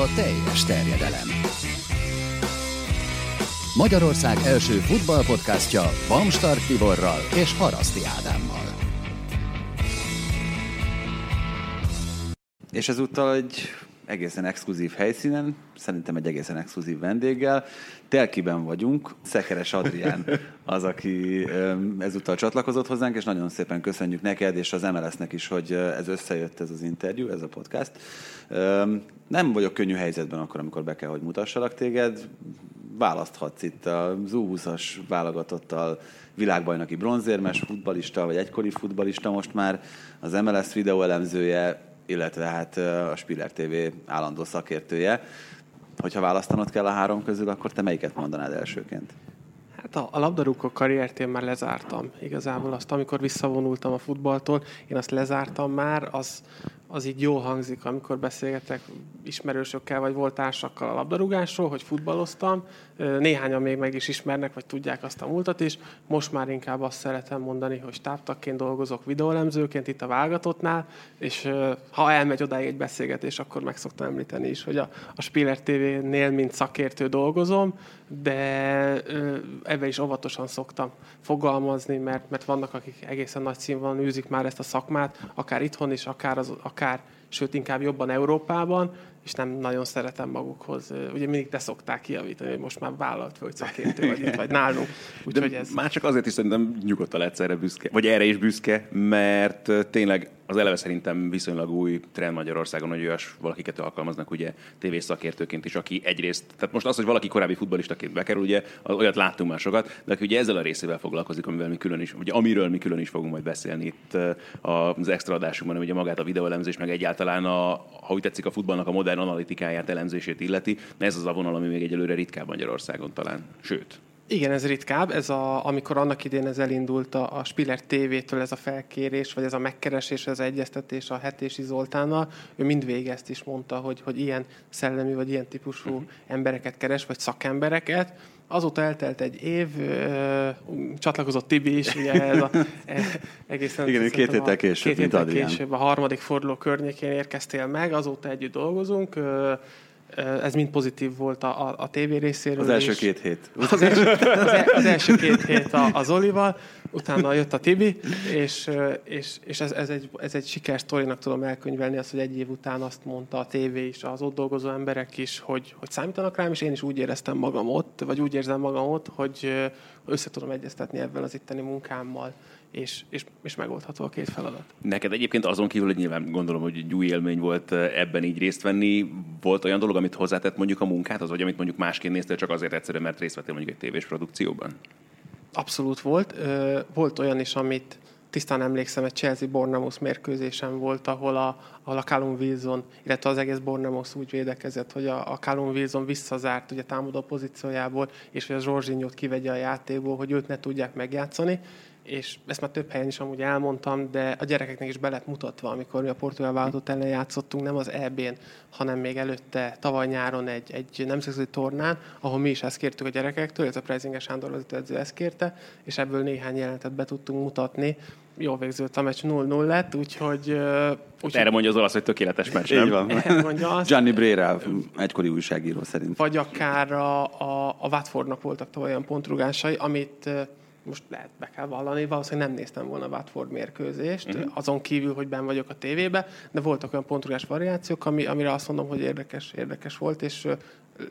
a teljes terjedelem. Magyarország első futballpodcastja Bamstart Tiborral és Haraszti Ádámmal. És ezúttal egy egészen exkluzív helyszínen, szerintem egy egészen exkluzív vendéggel. Telkiben vagyunk, Szekeres Adrián az, aki ezúttal csatlakozott hozzánk, és nagyon szépen köszönjük neked és az MLS-nek is, hogy ez összejött ez az interjú, ez a podcast. Nem vagyok könnyű helyzetben akkor, amikor be kell, hogy mutassalak téged. Választhatsz itt a U20-as válogatottal világbajnoki bronzérmes futbalista, vagy egykori futbalista most már, az MLS videóelemzője, illetve hát a Spiller TV állandó szakértője. Hogyha választanod kell a három közül, akkor te melyiket mondanád elsőként? Hát a, a labdarúgó karriert én már lezártam. Igazából azt, amikor visszavonultam a futballtól, én azt lezártam már, az, az így jó hangzik, amikor beszélgetek ismerősökkel, vagy volt társakkal a labdarúgásról, hogy futballoztam. Néhányan még meg is ismernek, vagy tudják azt a múltat is. Most már inkább azt szeretem mondani, hogy stábtakként dolgozok videólemzőként itt a válogatottnál, és ha elmegy odáig egy beszélgetés, akkor meg szoktam említeni is, hogy a, a Spiller TV-nél mint szakértő dolgozom, de ebben is óvatosan szoktam fogalmazni, mert, mert vannak, akik egészen nagy színvonalon űzik már ezt a szakmát, akár itthon is, akár, az, akár sőt inkább jobban Európában, és nem nagyon szeretem magukhoz. Ugye mindig te szokták kiavítani, hogy most már vállalt vagy szakértő vagy itt vagy nálunk. Úgyhogy ez... Már csak azért is szerintem nyugodtan lehetsz erre büszke, vagy erre is büszke, mert tényleg az eleve szerintem viszonylag új trend Magyarországon, hogy olyas valakiket alkalmaznak ugye tévészakértőként is, aki egyrészt, tehát most az, hogy valaki korábbi futbalistaként bekerül, ugye olyat láttunk már sokat, de aki ugye ezzel a részével foglalkozik, amivel mi külön is, ugye amiről mi külön is fogunk majd beszélni itt az extra adásunkban, ugye magát a videóelemzés, meg egyáltalán a, ha úgy tetszik a futballnak a modern analitikáját, elemzését illeti, ez az a vonal, ami még egyelőre ritkább Magyarországon talán. Sőt, igen, ez ritkább. Ez a, amikor annak idén ez elindult a, a Spiller TV-től ez a felkérés, vagy ez a megkeresés, ez az egyeztetés a Hetési Zoltánnal, ő mind ezt is mondta, hogy, hogy ilyen szellemi, vagy ilyen típusú uh-huh. embereket keres, vagy szakembereket. Azóta eltelt egy év, csatlakozott Tibi is, ugye ez a, e, egészen... Igen, két héttel később, két héttel később, a harmadik forduló környékén érkeztél meg, azóta együtt dolgozunk. Ez mind pozitív volt a, a, a tévé részéről. Az első két hét. Az első, az, az első két hét a, az Olival, utána jött a Tibi, és, és, és ez, ez, egy, ez egy sikersztorinak tudom elkönyvelni, azt, hogy egy év után azt mondta a tévé is, az ott dolgozó emberek is, hogy, hogy számítanak rám, és én is úgy éreztem magam ott, vagy úgy érzem magam ott, hogy össze tudom egyeztetni ebben az itteni munkámmal és, és, és megoldható a két feladat. Neked egyébként azon kívül, hogy nyilván gondolom, hogy egy új élmény volt ebben így részt venni, volt olyan dolog, amit hozzátett mondjuk a munkát, az, vagy amit mondjuk másként néztél, csak azért egyszerűen, mert részt vettél mondjuk egy tévés produkcióban? Abszolút volt. Volt olyan is, amit tisztán emlékszem, egy Chelsea Bournemouth mérkőzésen volt, ahol a, ahol a Callum Wilson, illetve az egész Bournemouth úgy védekezett, hogy a, a Callum Wilson visszazárt ugye támadó pozíciójából, és hogy a Zsorzsinyót kivegye a játékból, hogy őt ne tudják megjátszani, és ezt már több helyen is amúgy elmondtam, de a gyerekeknek is be lett mutatva, amikor mi a portugál vállalatot ellen játszottunk, nem az EB-n, hanem még előtte tavaly nyáron egy, egy nemzetközi tornán, ahol mi is ezt kértük a gyerekektől, ez a Prezinge Sándor vezetőedző ezt kérte, és ebből néhány jelentet be tudtunk mutatni. Jól végződött a meccs 0-0 lett, úgyhogy... úgy, Erre mondja az olasz, hogy tökéletes meccs, nem? Így van. mondja azt, Gianni Brera, egykori újságíró szerint. Vagy akár a, a, a Watfordnak voltak olyan pontrugásai, amit most lehet be kell vallani, valószínűleg nem néztem volna a Watford mérkőzést, uh-huh. azon kívül, hogy ben vagyok a tévébe, de voltak olyan pontrugás variációk, ami, amire azt mondom, hogy érdekes, érdekes volt, és uh,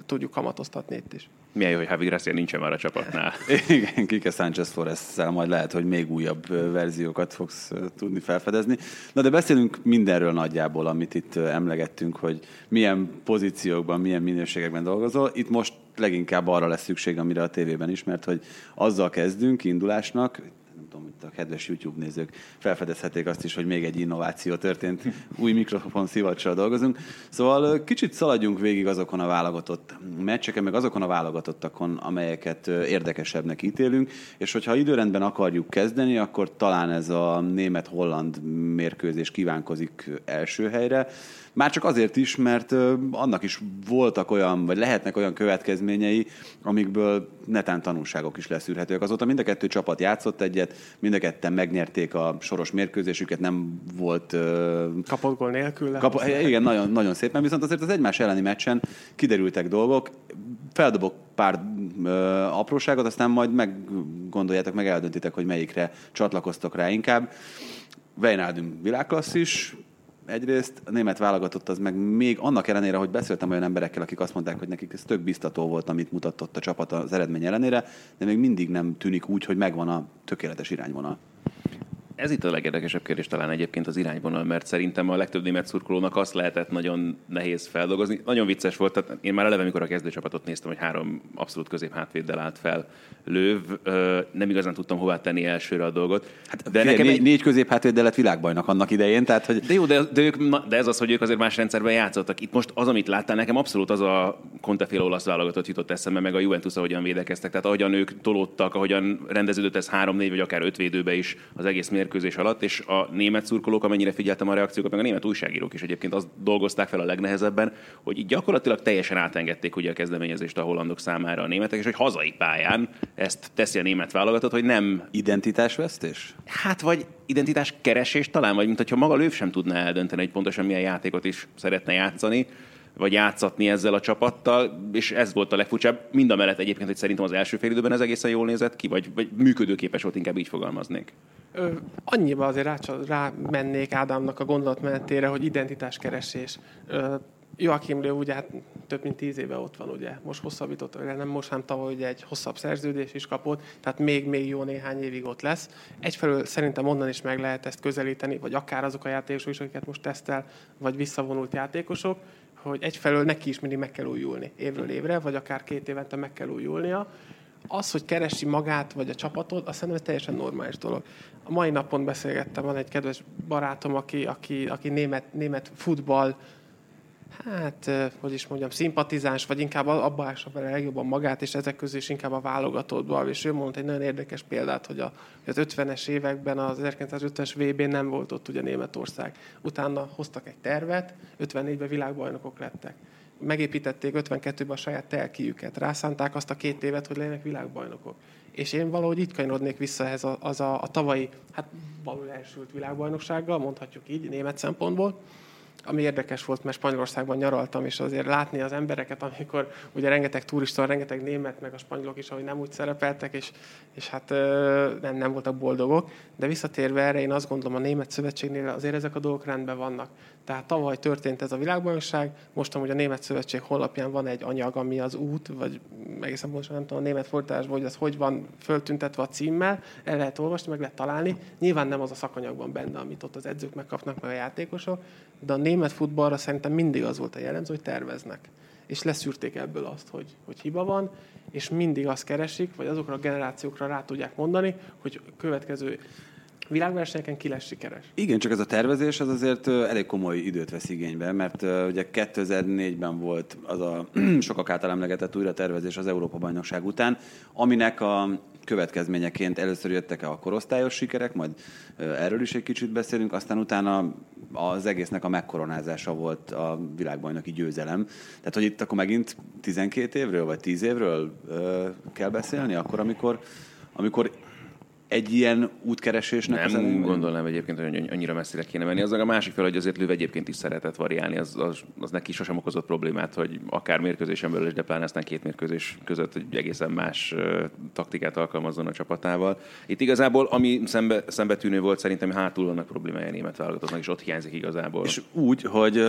tudjuk kamatoztatni itt is. Milyen jó, hogy Javi Gracia nincsen már a csapatnál. Igen, Kike Sánchez forrest majd lehet, hogy még újabb verziókat fogsz tudni felfedezni. Na de beszélünk mindenről nagyjából, amit itt emlegettünk, hogy milyen pozíciókban, milyen minőségekben dolgozol. Itt most leginkább arra lesz szükség, amire a tévében is, mert hogy azzal kezdünk indulásnak, tudom, hogy a kedves YouTube nézők felfedezhetik azt is, hogy még egy innováció történt, új mikrofon szivacsal dolgozunk. Szóval kicsit szaladjunk végig azokon a válogatott meccseken, meg azokon a válogatottakon, amelyeket érdekesebbnek ítélünk, és hogyha időrendben akarjuk kezdeni, akkor talán ez a német-holland mérkőzés kívánkozik első helyre. Már csak azért is, mert annak is voltak olyan, vagy lehetnek olyan következményei, amikből netán tanulságok is leszűrhetőek. Azóta mind a kettő csapat játszott egyet, mind a ketten megnyerték a soros mérkőzésüket, nem volt... Kapott gól nélkül. Kap, igen, nagyon, nagyon szépen, viszont azért az egymás elleni meccsen kiderültek dolgok, feldobok pár ö, apróságot, aztán majd meggondoljátok, meg eldöntitek, hogy melyikre csatlakoztok rá inkább. Weinaldum világklasszis, egyrészt a német válogatott az meg még annak ellenére, hogy beszéltem olyan emberekkel, akik azt mondták, hogy nekik ez tök biztató volt, amit mutatott a csapat az eredmény ellenére, de még mindig nem tűnik úgy, hogy megvan a tökéletes irányvonal. Ez itt a legérdekesebb kérdés talán egyébként az irányvonal, mert szerintem a legtöbb német szurkolónak azt lehetett nagyon nehéz feldolgozni. Nagyon vicces volt, tehát én már eleve, amikor a kezdőcsapatot néztem, hogy három abszolút közép hátvéddel állt fel lőv, nem igazán tudtam hová tenni elsőre a dolgot. Hát, de nekem négy, egy... négy közép hátvéddel lett világbajnak annak idején, tehát hogy... De jó, de, de, ők, de ez az, hogy ők azért más rendszerben játszottak. Itt most az, amit láttál, nekem abszolút az a Contefél olasz válogatott jutott eszembe, meg a Juventus, ahogyan védekeztek. Tehát ahogyan ők tolódtak, ahogyan rendeződött ez három-négy vagy akár öt védőbe is az egész mérkőzés alatt, és a német szurkolók, amennyire figyeltem a reakciókat, meg a német újságírók is egyébként azt dolgozták fel a legnehezebben, hogy így gyakorlatilag teljesen átengedték ugye a kezdeményezést a hollandok számára a németek, és hogy hazai pályán ezt teszi a német válogatott, hogy nem... Identitásvesztés? Hát vagy identitás keresés talán, vagy mint hogyha maga Löw sem tudná eldönteni, hogy pontosan milyen játékot is szeretne játszani vagy játszatni ezzel a csapattal, és ez volt a legfurcsább. Mind a mellett egyébként, hogy szerintem az első fél időben ez egészen jól nézett ki, vagy, vagy működőképes volt, inkább így fogalmaznék. Ö, annyiba azért rá, rá mennék Ádámnak a gondolatmenetére, hogy identitáskeresés. Ö, Joachim Löw ugye hát több mint tíz éve ott van, ugye. Most hosszabbított, nem most, hanem tavaly ugye egy hosszabb szerződés is kapott, tehát még, még jó néhány évig ott lesz. Egyfelől szerintem onnan is meg lehet ezt közelíteni, vagy akár azok a játékosok is, akiket most tesztel, vagy visszavonult játékosok, hogy egyfelől neki is mindig meg kell újulni évről évre, vagy akár két évente meg kell újulnia. Az, hogy keresi magát, vagy a csapatot, azt szerintem teljesen normális dolog. A mai napon beszélgettem, van egy kedves barátom, aki, aki, aki német, német futball hát, hogy is mondjam, szimpatizáns, vagy inkább abba ássa vele legjobban magát, és ezek közül is inkább a válogatottban. És ő mondta egy nagyon érdekes példát, hogy, a, az 50-es években, az 1950-es VB nem volt ott ugye Németország. Utána hoztak egy tervet, 54-ben világbajnokok lettek. Megépítették 52-ben a saját telkijüket, rászánták azt a két évet, hogy legyenek világbajnokok. És én valahogy itt kanyarodnék vissza ehhez az a, a tavalyi, hát valójában elsült világbajnoksággal, mondhatjuk így, német szempontból, ami érdekes volt, mert Spanyolországban nyaraltam, és azért látni az embereket, amikor ugye rengeteg turista, rengeteg német, meg a spanyolok is, ahogy nem úgy szerepeltek, és, és hát nem, nem voltak boldogok. De visszatérve erre, én azt gondolom, a Német Szövetségnél azért ezek a dolgok rendben vannak. Tehát tavaly történt ez a világbajnokság, most amúgy a Német Szövetség honlapján van egy anyag, ami az út, vagy egészen pontosan nem tudom a német fordításban, hogy az hogy van föltüntetve a címmel, el lehet olvasni, meg lehet találni. Nyilván nem az a szakanyagban benne, amit ott az edzők megkapnak, meg a játékosok, de a német futballra szerintem mindig az volt a jellemző, hogy terveznek. És leszűrték ebből azt, hogy, hogy hiba van, és mindig azt keresik, vagy azokra a generációkra rá tudják mondani, hogy következő világversenyeken ki lesz sikeres. Igen, csak ez a tervezés az azért elég komoly időt vesz igénybe, mert ugye 2004-ben volt az a sokak által emlegetett újra tervezés az Európa-bajnokság után, aminek a következményeként először jöttek a korosztályos sikerek, majd erről is egy kicsit beszélünk, aztán utána az egésznek a megkoronázása volt a világbajnoki győzelem. Tehát, hogy itt akkor megint 12 évről, vagy 10 évről kell beszélni, akkor, amikor, amikor egy ilyen útkeresésnek? Nem ezen... gondolnám egyébként, hogy annyira messzire kéne menni. Az a másik fel, hogy azért Löv egyébként is szeretett variálni, az, az, az neki sosem okozott problémát, hogy akár mérkőzésen belül is, de pláne aztán két mérkőzés között egy egészen más uh, taktikát alkalmazzon a csapatával. Itt igazából, ami szembe, szembetűnő volt, szerintem hátul vannak problémája német válogatottnak, és ott hiányzik igazából. És úgy, hogy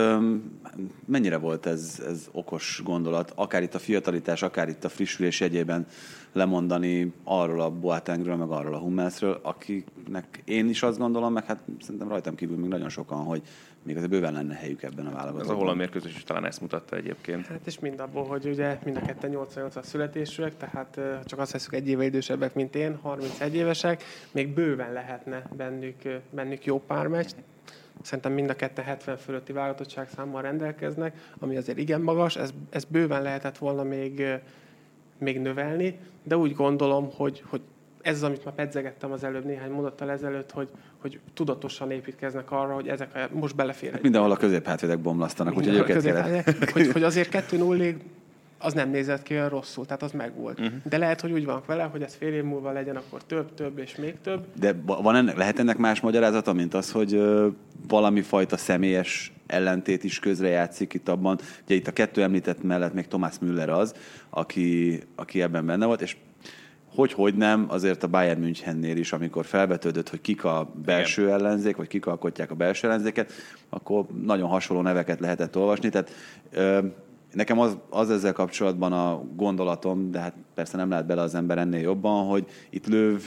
mennyire volt ez, ez okos gondolat, akár itt a fiatalitás, akár itt a frissülés jegyében lemondani arról a Boatengről, meg arról a Hummelsről, akiknek én is azt gondolom, meg hát szerintem rajtam kívül még nagyon sokan, hogy még azért bőven lenne helyük ebben a válogatottban. Ez a holland mérkőzés is talán ezt mutatta egyébként. Hát és mind abból, hogy ugye mind a ketten 88-as születésűek, tehát csak azt veszük egy éve idősebbek, mint én, 31 évesek, még bőven lehetne bennük, bennük jó pár meccs. Szerintem mind a ketten 70 fölötti válogatottság számmal rendelkeznek, ami azért igen magas, ez, ez bőven lehetett volna még még növelni, de úgy gondolom, hogy, hogy ez az, amit már pedzegettem az előbb néhány mondattal ezelőtt, hogy, hogy tudatosan építkeznek arra, hogy ezek a, most belefér. Hát mindenhol a középhátvédek bomlasztanak, úgyhogy őket kell. Hogy, hogy azért 2 0 az nem nézett ki olyan rosszul, tehát az megvolt. Uh-huh. De lehet, hogy úgy van vele, hogy ez fél év múlva legyen akkor több, több és még több. De van ennek, lehet ennek más magyarázata, mint az, hogy ö, valami fajta személyes ellentét is közrejátszik itt abban. Ugye itt a kettő említett mellett még Thomas Müller az, aki, aki ebben benne volt, és hogy, hogy nem, azért a Bayern Münchennél is, amikor felvetődött, hogy kik a belső Igen. ellenzék, vagy kik alkotják a belső ellenzéket, akkor nagyon hasonló neveket lehetett olvasni. Tehát ö, nekem az, az ezzel kapcsolatban a gondolatom, de hát persze nem lehet bele az ember ennél jobban, hogy itt Löv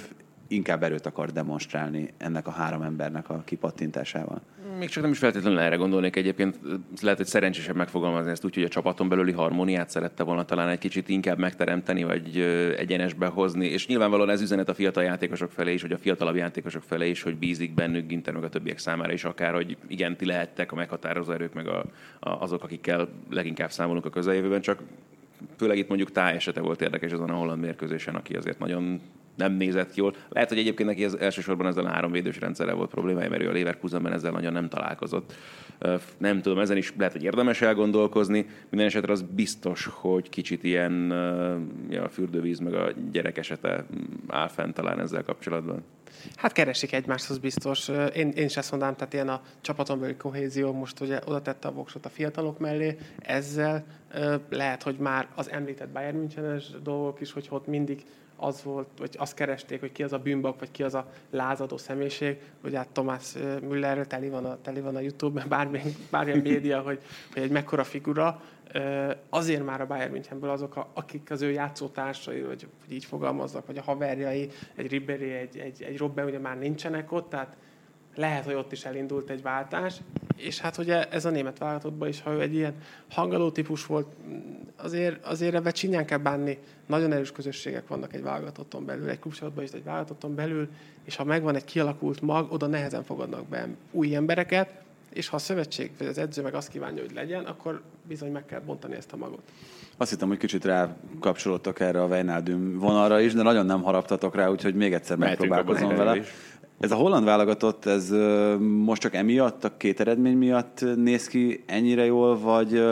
inkább erőt akar demonstrálni ennek a három embernek a kipattintásával. Még csak nem is feltétlenül erre gondolnék egyébként. Lehet, hogy szerencsésebb megfogalmazni ezt úgy, hogy a csapaton belüli harmóniát szerette volna talán egy kicsit inkább megteremteni, vagy egyenesbe hozni. És nyilvánvalóan ez üzenet a fiatal játékosok felé is, vagy a fiatalabb játékosok felé is, hogy bízik bennük Ginter meg a többiek számára is akár, hogy igen, ti lehettek a meghatározó erők, meg a, a, azok, akikkel leginkább számolunk a közeljövőben, csak főleg itt mondjuk táj esete volt érdekes azon a holland mérkőzésen, aki azért nagyon nem nézett jól. Lehet, hogy egyébként neki ez elsősorban ezzel a három védős rendszerrel volt problémája, mert ő a Leverkusenben ezzel nagyon nem találkozott. Nem tudom, ezen is lehet, hogy érdemes elgondolkozni. Minden esetre az biztos, hogy kicsit ilyen ja, a fürdővíz meg a gyerek esete áll fent talán ezzel kapcsolatban. Hát keresik egymást, az biztos. Én, én is ezt mondanám, tehát ilyen a csapaton belül kohézió, most ugye oda tette a voksot a fiatalok mellé, ezzel lehet, hogy már az említett Bayern Münchenes dolgok is, hogy ott mindig az volt, vagy azt keresték, hogy ki az a bűnbak, vagy ki az a lázadó személyiség, hogy hát Tomás Müllerről teli van a, teli van a YouTube-ben, bármilyen, bármilyen média, hogy, hogy egy mekkora figura, azért már a Bayern Münchenből azok, akik az ő játszótársai, vagy, vagy így fogalmaznak, vagy a haverjai, egy Ribery, egy, egy, egy Robben ugye már nincsenek ott, tehát lehet, hogy ott is elindult egy váltás, és hát ugye ez a német válogatottban is, ha ő egy ilyen hangaló típus volt, azért, azért ebbe csinyán kell bánni. Nagyon erős közösségek vannak egy válogatotton belül, egy klubcsapatban is, egy válogatotton belül, és ha megvan egy kialakult mag, oda nehezen fogadnak be új embereket, és ha a szövetség vagy az edző meg azt kívánja, hogy legyen, akkor bizony meg kell bontani ezt a magot. Azt hittem, hogy kicsit rá kapcsolódtak erre a Weinaldum vonalra is, de nagyon nem haraptatok rá, úgyhogy még egyszer megpróbálkozom vele. Is. Ez a holland válogatott, ez most csak emiatt, a két eredmény miatt néz ki ennyire jól, vagy,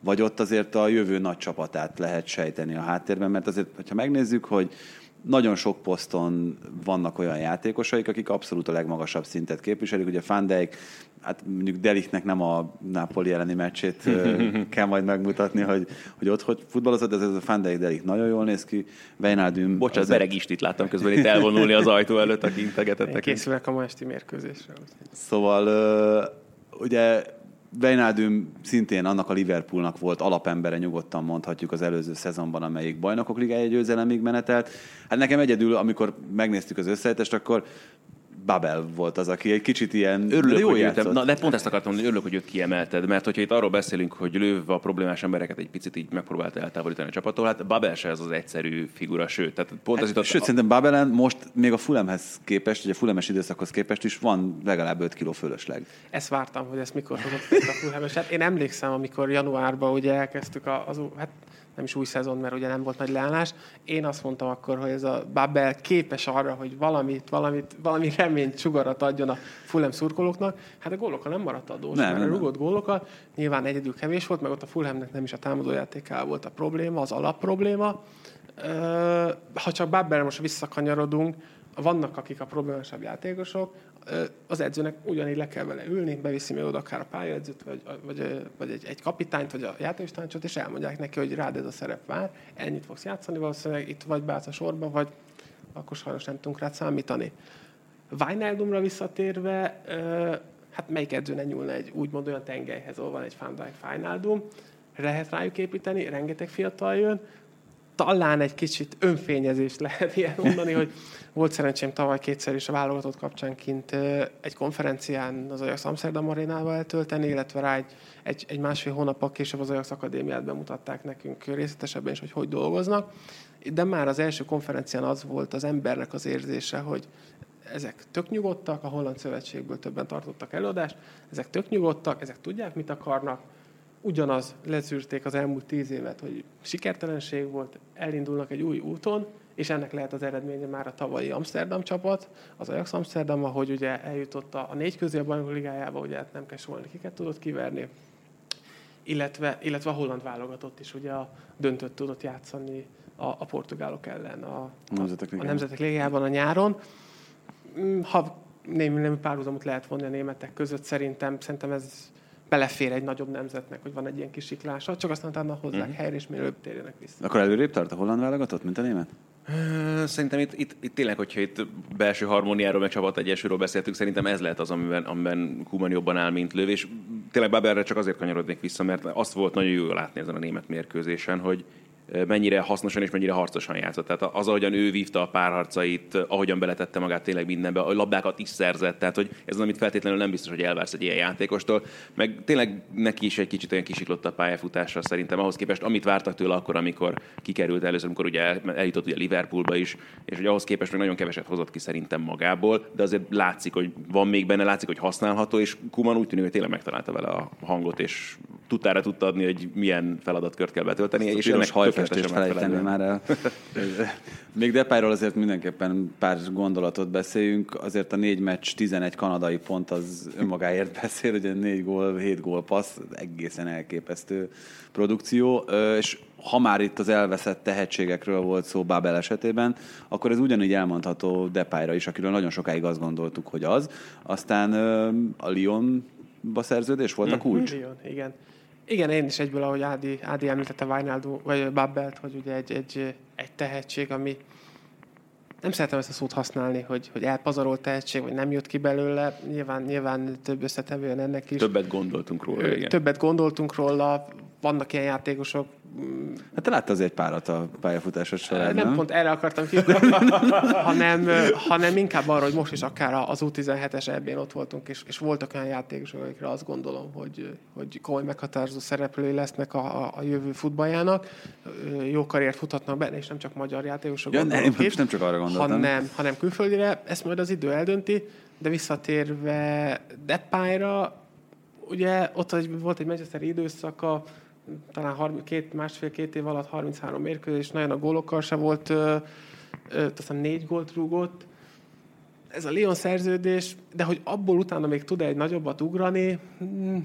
vagy ott azért a jövő nagy csapatát lehet sejteni a háttérben, mert azért, hogyha megnézzük, hogy nagyon sok poszton vannak olyan játékosaik, akik abszolút a legmagasabb szintet képviselik. Ugye Van Dijk, hát mondjuk Delichtnek nem a Napoli elleni meccsét kell majd megmutatni, hogy, hogy ott hogy futballozott, de ez a Van Dijk Delicht nagyon jól néz ki. Wijnaldum... Bocsánat, azért... Bereg itt láttam közben itt elvonulni az ajtó előtt, aki integetettek. Készülök a ma esti mérkőzésre. Szóval ugye Wijnaldum szintén annak a Liverpoolnak volt alapembere, nyugodtan mondhatjuk az előző szezonban, amelyik bajnokok ligája győzelemig menetelt. Hát nekem egyedül, amikor megnéztük az összehetést, akkor Babel volt az, aki egy kicsit ilyen örülök, jó hogy jöttem. Na, de pont ezt akartam mondani, örülök, hogy őt kiemelted, mert hogyha itt arról beszélünk, hogy lőv a problémás embereket egy picit így megpróbálta eltávolítani a csapattól, hát Babel se ez az egyszerű figura, sőt. Tehát pont hát, az sőt, a... szerintem Babelen most még a Fulemhez képest, ugye a Fulemes időszakhoz képest is van legalább 5 kiló fölösleg. Ezt vártam, hogy ezt mikor hozott a Fulemes. Hát én emlékszem, amikor januárban ugye elkezdtük az, hát nem is új szezon, mert ugye nem volt nagy leállás. Én azt mondtam akkor, hogy ez a Babel képes arra, hogy valamit, valamit, valami reményt, sugarat adjon a Fulham szurkolóknak. Hát a gólokkal nem maradt adós, nem, mert nem, a rugott gólokkal nyilván egyedül kevés volt, meg ott a Fulhamnek nem is a támadójátékával volt a probléma, az alapprobléma. Ha csak Babelre most visszakanyarodunk, vannak akik a problémásabb játékosok, az edzőnek ugyanígy le kell vele ülni, beviszi még oda akár a pályaedzőt, vagy, vagy, vagy egy, egy kapitányt, vagy a játékostanácsot, és elmondják neki, hogy rád ez a szerep vár, ennyit fogsz játszani, valószínűleg itt vagy beállsz a sorba, vagy akkor sajnos nem tudunk rád számítani. Wijnaldumra visszatérve, hát melyik edző ne nyúlna egy úgymond olyan tengelyhez, ahol van egy Van Dijk lehet rájuk építeni, rengeteg fiatal jön, talán egy kicsit önfényezést lehet ilyen mondani, hogy volt szerencsém tavaly kétszer is a válogatott kapcsán kint egy konferencián az Ajax Amsterdam arénával eltölteni, illetve rá egy, egy, egy másfél hónap később az Ajax Akadémiát bemutatták nekünk részletesebben is, hogy hogy dolgoznak. De már az első konferencián az volt az embernek az érzése, hogy ezek tök nyugodtak, a Holland Szövetségből többen tartottak előadást, ezek tök nyugodtak, ezek tudják, mit akarnak, ugyanaz lezűrték az elmúlt tíz évet, hogy sikertelenség volt, elindulnak egy új úton, és ennek lehet az eredménye már a tavalyi Amsterdam csapat, az Ajax Amsterdam, ahogy ugye eljutott a, a négy közé a bajnok ligájába, ugye hát nem kell kiket tudott kiverni. illetve, illetve a holland válogatott is ugye a döntött tudott játszani a, a portugálok ellen a, Nemzetek a, a. Nemzetek Ligájában a nyáron. Mm, Ha némi, némi párhuzamot lehet vonni a németek között, szerintem, szerintem ez belefér egy nagyobb nemzetnek, hogy van egy ilyen kisiklása, csak aztán utána hozzák Mhm. helyre, és mielőbb térjenek vissza. Akkor előrébb tart a holland válogatott, mint a német? Szerintem itt, itt, itt tényleg, hogyha itt belső harmóniáról, meg csapategyensúlyról beszéltünk, szerintem ez lehet az, amiben, amiben Kuman jobban áll, mint Löv, és tényleg Babelre csak azért kanyarodnék vissza, mert azt volt nagyon jó látni ezen a német mérkőzésen, hogy mennyire hasznosan és mennyire harcosan játszott. Tehát az, ahogyan ő vívta a párharcait, ahogyan beletette magát tényleg mindenbe, a labdákat is szerzett, tehát hogy ez az, amit feltétlenül nem biztos, hogy elvársz egy ilyen játékostól. Meg tényleg neki is egy kicsit olyan kisiklott a pályafutásra szerintem, ahhoz képest, amit vártak tőle akkor, amikor kikerült először, amikor ugye el- eljutott ugye Liverpoolba is, és hogy ahhoz képest még nagyon keveset hozott ki szerintem magából, de azért látszik, hogy van még benne, látszik, hogy használható, és Kuman úgy tűnik, hogy tényleg megtalálta vele a hangot, és tudtára tudta adni, hogy milyen feladatkört kell betölteni, és és ennek ennek tökéletesen felejteni már el. Még Depayról azért mindenképpen pár gondolatot beszéljünk. Azért a négy meccs, 11 kanadai pont az önmagáért beszél, ugye négy gól, 7 gól passz, egészen elképesztő produkció. És ha már itt az elveszett tehetségekről volt szó Babel esetében, akkor ez ugyanígy elmondható Depayra is, akiről nagyon sokáig azt gondoltuk, hogy az. Aztán a Lyonba szerződés volt a kulcs. Lyon, igen. Igen, én is egyből, ahogy Ádi, Ádi említette Wijnaldum, vagy Babbelt, hogy ugye egy, egy, egy tehetség, ami nem szeretem ezt a szót használni, hogy, hogy elpazarolt tehetség, vagy nem jött ki belőle. Nyilván, nyilván több összetevően ennek is. Többet gondoltunk róla, igen. Többet gondoltunk róla, vannak ilyen játékosok, Hát te látta azért párat a pályafutásod során, nem, nem? pont erre akartam kiukadni, hanem, hanem inkább arra, hogy most is akár az U17-es ebben ott voltunk, és, és voltak olyan játékosok, akikre azt gondolom, hogy, hogy komoly meghatározó szereplői lesznek a, a, a jövő futballjának. Jó karriert futhatnak benne, és nem csak magyar játékosok. Ja, nem, most nem csak arra gondoltam. hanem, hanem külföldire. Ezt majd az idő eldönti, de visszatérve Depayra, ugye ott volt egy Manchester időszaka, talán 30, két, másfél-két év alatt 33 mérkőzés, nagyon a gólokkal se volt, ö, aztán négy gólt rúgott. Ez a Lyon szerződés, de hogy abból utána még tud egy nagyobbat ugrani, mm,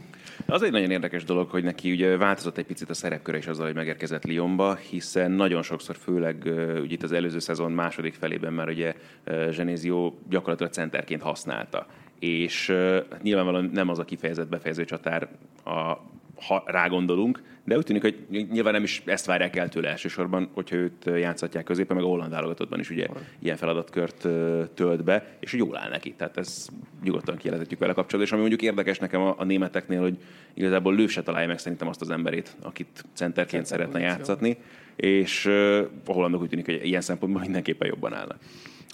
Az egy nagyon érdekes dolog, hogy neki ugye változott egy picit a szerepköre is azzal, hogy megérkezett Lyonba, hiszen nagyon sokszor, főleg ugye itt az előző szezon második felében már ugye ö, Genesio gyakorlatilag centerként használta. És nyilvánvalóan nem az a kifejezett befejező csatár, a, ha rágondolunk, de úgy tűnik, hogy nyilván nem is ezt várják el tőle elsősorban, hogyha őt játszhatják középen, meg a holland válogatottban is ugye ilyen feladatkört tölt be, és hogy jól áll neki. Tehát ez nyugodtan kijelenthetjük vele kapcsolatban. És ami mondjuk érdekes nekem a, a németeknél, hogy igazából Löw se találja meg szerintem azt az emberét, akit centerként Center szeretne pozíció. játszatni, és a hollandok úgy tűnik, hogy ilyen szempontból mindenképpen jobban állnak.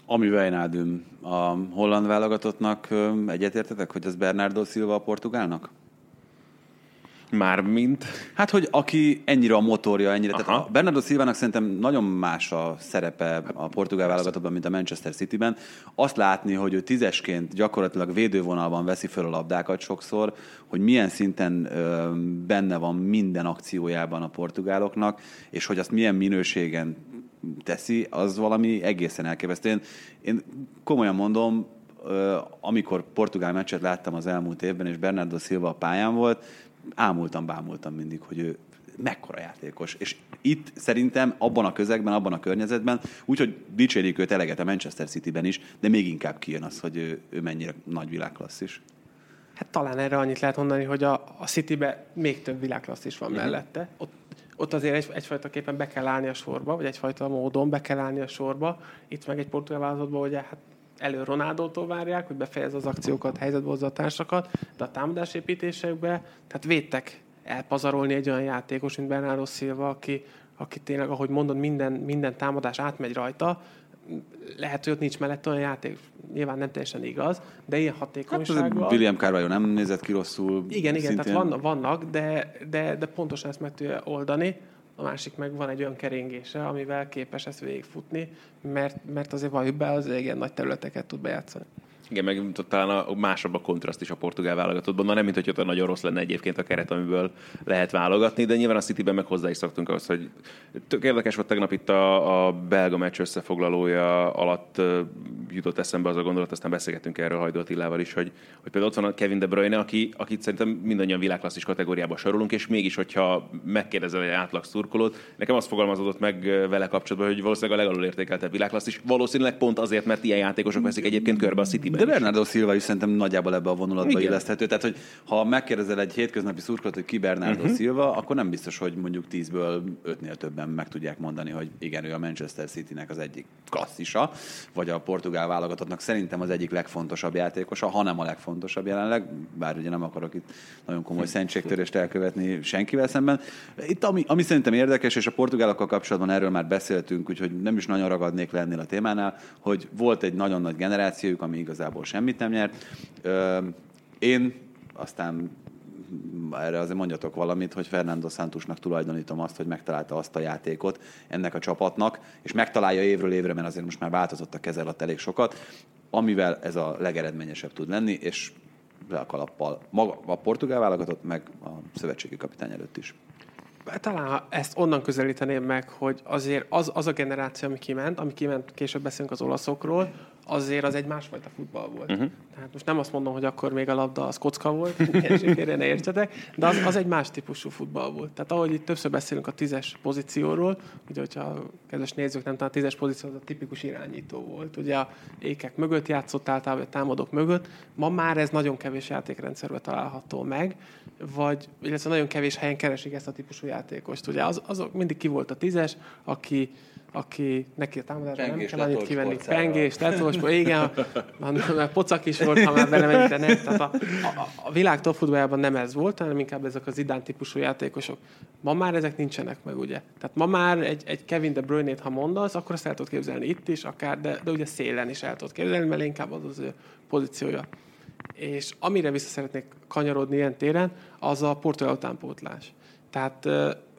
Ami Wijnaldum a holland válogatottnak egyetértetek, hogy az Bernardo Silva a portugálnak? Mármint Hát, hogy aki ennyire a motorja, ennyire. Aha. Tehát a Bernardo Silvának szerintem nagyon más a szerepe a portugál válogatottban, mint a Manchester Cityben. Azt látni, hogy ő tízesként gyakorlatilag védővonalban veszi föl a labdákat sokszor, hogy milyen szinten ö, benne van minden akciójában a portugáloknak, és hogy azt milyen minőségen teszi, az valami egészen elképesztő. Én, én komolyan mondom, amikor portugál meccset láttam az elmúlt évben, és Bernardo Silva a pályán volt, ámultam, bámultam mindig, hogy ő mekkora játékos. És itt szerintem abban a közegben, abban a környezetben, úgyhogy dicsérik őt eleget a Manchester City-ben is, de még inkább kijön az, hogy ő, ő mennyire nagy világklasszis. Hát talán erre annyit lehet mondani, hogy a, a Citybe még több világklassz is van uh-huh. mellette. Ott, ott azért egy, egyfajta képen be kell állni a sorba, vagy egyfajta módon be kell állni a sorba. Itt meg egy portugál vállalatban, ugye hát elő Ronaldótól várják, hogy befejezze az akciókat, helyzetbe hozza a társakat, de a támadásépítésekbe, tehát védtek elpazarolni egy olyan játékos, mint Bernardo Silva, aki, aki tényleg, ahogy mondod, minden, minden támadás átmegy rajta, lehet, hogy ott nincs mellett olyan játék, nyilván nem teljesen igaz, de ilyen Hát hatékonysággal... William Carvalho nem nézett ki rosszul. Igen, igen, szintén. tehát vannak, vannak de, de, de pontosan ezt meg tudja oldani. A másik meg van egy olyan keringése, amivel képes ezt végigfutni, mert, mert azért valljuk be, az igen nagy területeket tud bejátszani. Igen, meg talán a másabb a kontraszt is a portugál válogatottban. Na nem, mint hogy ott nagyon rossz lenne egyébként a keret, amiből lehet válogatni, de nyilván a Cityben meg hozzá is szoktunk ahhoz, hogy tök érdekes volt tegnap itt a, a belga meccs összefoglalója alatt jutott eszembe az a gondolat, aztán beszélgetünk erről Hajdó Attilával is, hogy, hogy például ott van a Kevin De Bruyne, aki, akit szerintem mindannyian világklasszis kategóriába sorolunk, és mégis, hogyha megkérdezel egy átlag szurkolót, nekem azt fogalmazódott meg vele kapcsolatban, hogy valószínűleg a legalul értékeltebb világklasszis, valószínűleg pont azért, mert ilyen játékosok veszik egyébként körbe a City-ben. De Bernardo Silva is szerintem nagyjából ebbe a vonulatba Igen. illeszthető. Tehát, hogy ha megkérdezel egy hétköznapi szurkolót, hogy ki Bernardo uh-huh. Silva, akkor nem biztos, hogy mondjuk 10-ből 5-nél többen meg tudják mondani, hogy igen, ő a Manchester City-nek az egyik klasszisa, vagy a portugál válogatottnak szerintem az egyik legfontosabb játékosa, hanem a legfontosabb jelenleg, bár ugye nem akarok itt nagyon komoly szentségtörést elkövetni senkivel szemben. Itt ami, ami szerintem érdekes, és a portugálokkal kapcsolatban erről már beszéltünk, úgyhogy nem is nagyon ragadnék le ennél a témánál, hogy volt egy nagyon nagy generációjuk, ami igazából semmit nem nyert. Én aztán erre azért mondjatok valamit, hogy Fernando Santusnak tulajdonítom azt, hogy megtalálta azt a játékot ennek a csapatnak, és megtalálja évről évre, mert azért most már változott a kezel alatt elég sokat, amivel ez a legeredményesebb tud lenni, és le a kalappal maga a portugál válogatott, meg a szövetségi kapitány előtt is. Talán ezt onnan közelíteném meg, hogy azért az, az a generáció, ami kiment, ami kiment, később beszélünk az olaszokról, azért az egy másfajta futball volt. Uh-huh. Tehát most nem azt mondom, hogy akkor még a labda az kocka volt, félre ne értsetek, de az, az egy más típusú futball volt. Tehát ahogy itt többször beszélünk a tízes pozícióról, ugye, hogyha a kedves nézők nem talán a tízes pozíció az a tipikus irányító volt. Ugye a ékek mögött játszott általában, támadók mögött. Ma már ez nagyon kevés játékrendszerben található meg, vagy illetve nagyon kevés helyen keresik ezt a típusú játékost. Ugye az, azok mindig ki volt a tízes, aki aki neki a támadásra nem kell annyit kivenni. Pengés, letolcs, igen, mert pocak is volt, ha már belemegy, de nem. Tehát a, a, a világ top futballjában nem ez volt, hanem inkább ezek az idán típusú játékosok. Ma már ezek nincsenek meg, ugye. Tehát ma már egy, egy Kevin De Bruyne-t, ha mondasz, akkor azt el tudod képzelni itt is, akár, de, de ugye szélen is el tudod képzelni, mert inkább az az ő pozíciója. És amire vissza szeretnék kanyarodni ilyen téren, az a portugál utánpótlás. Tehát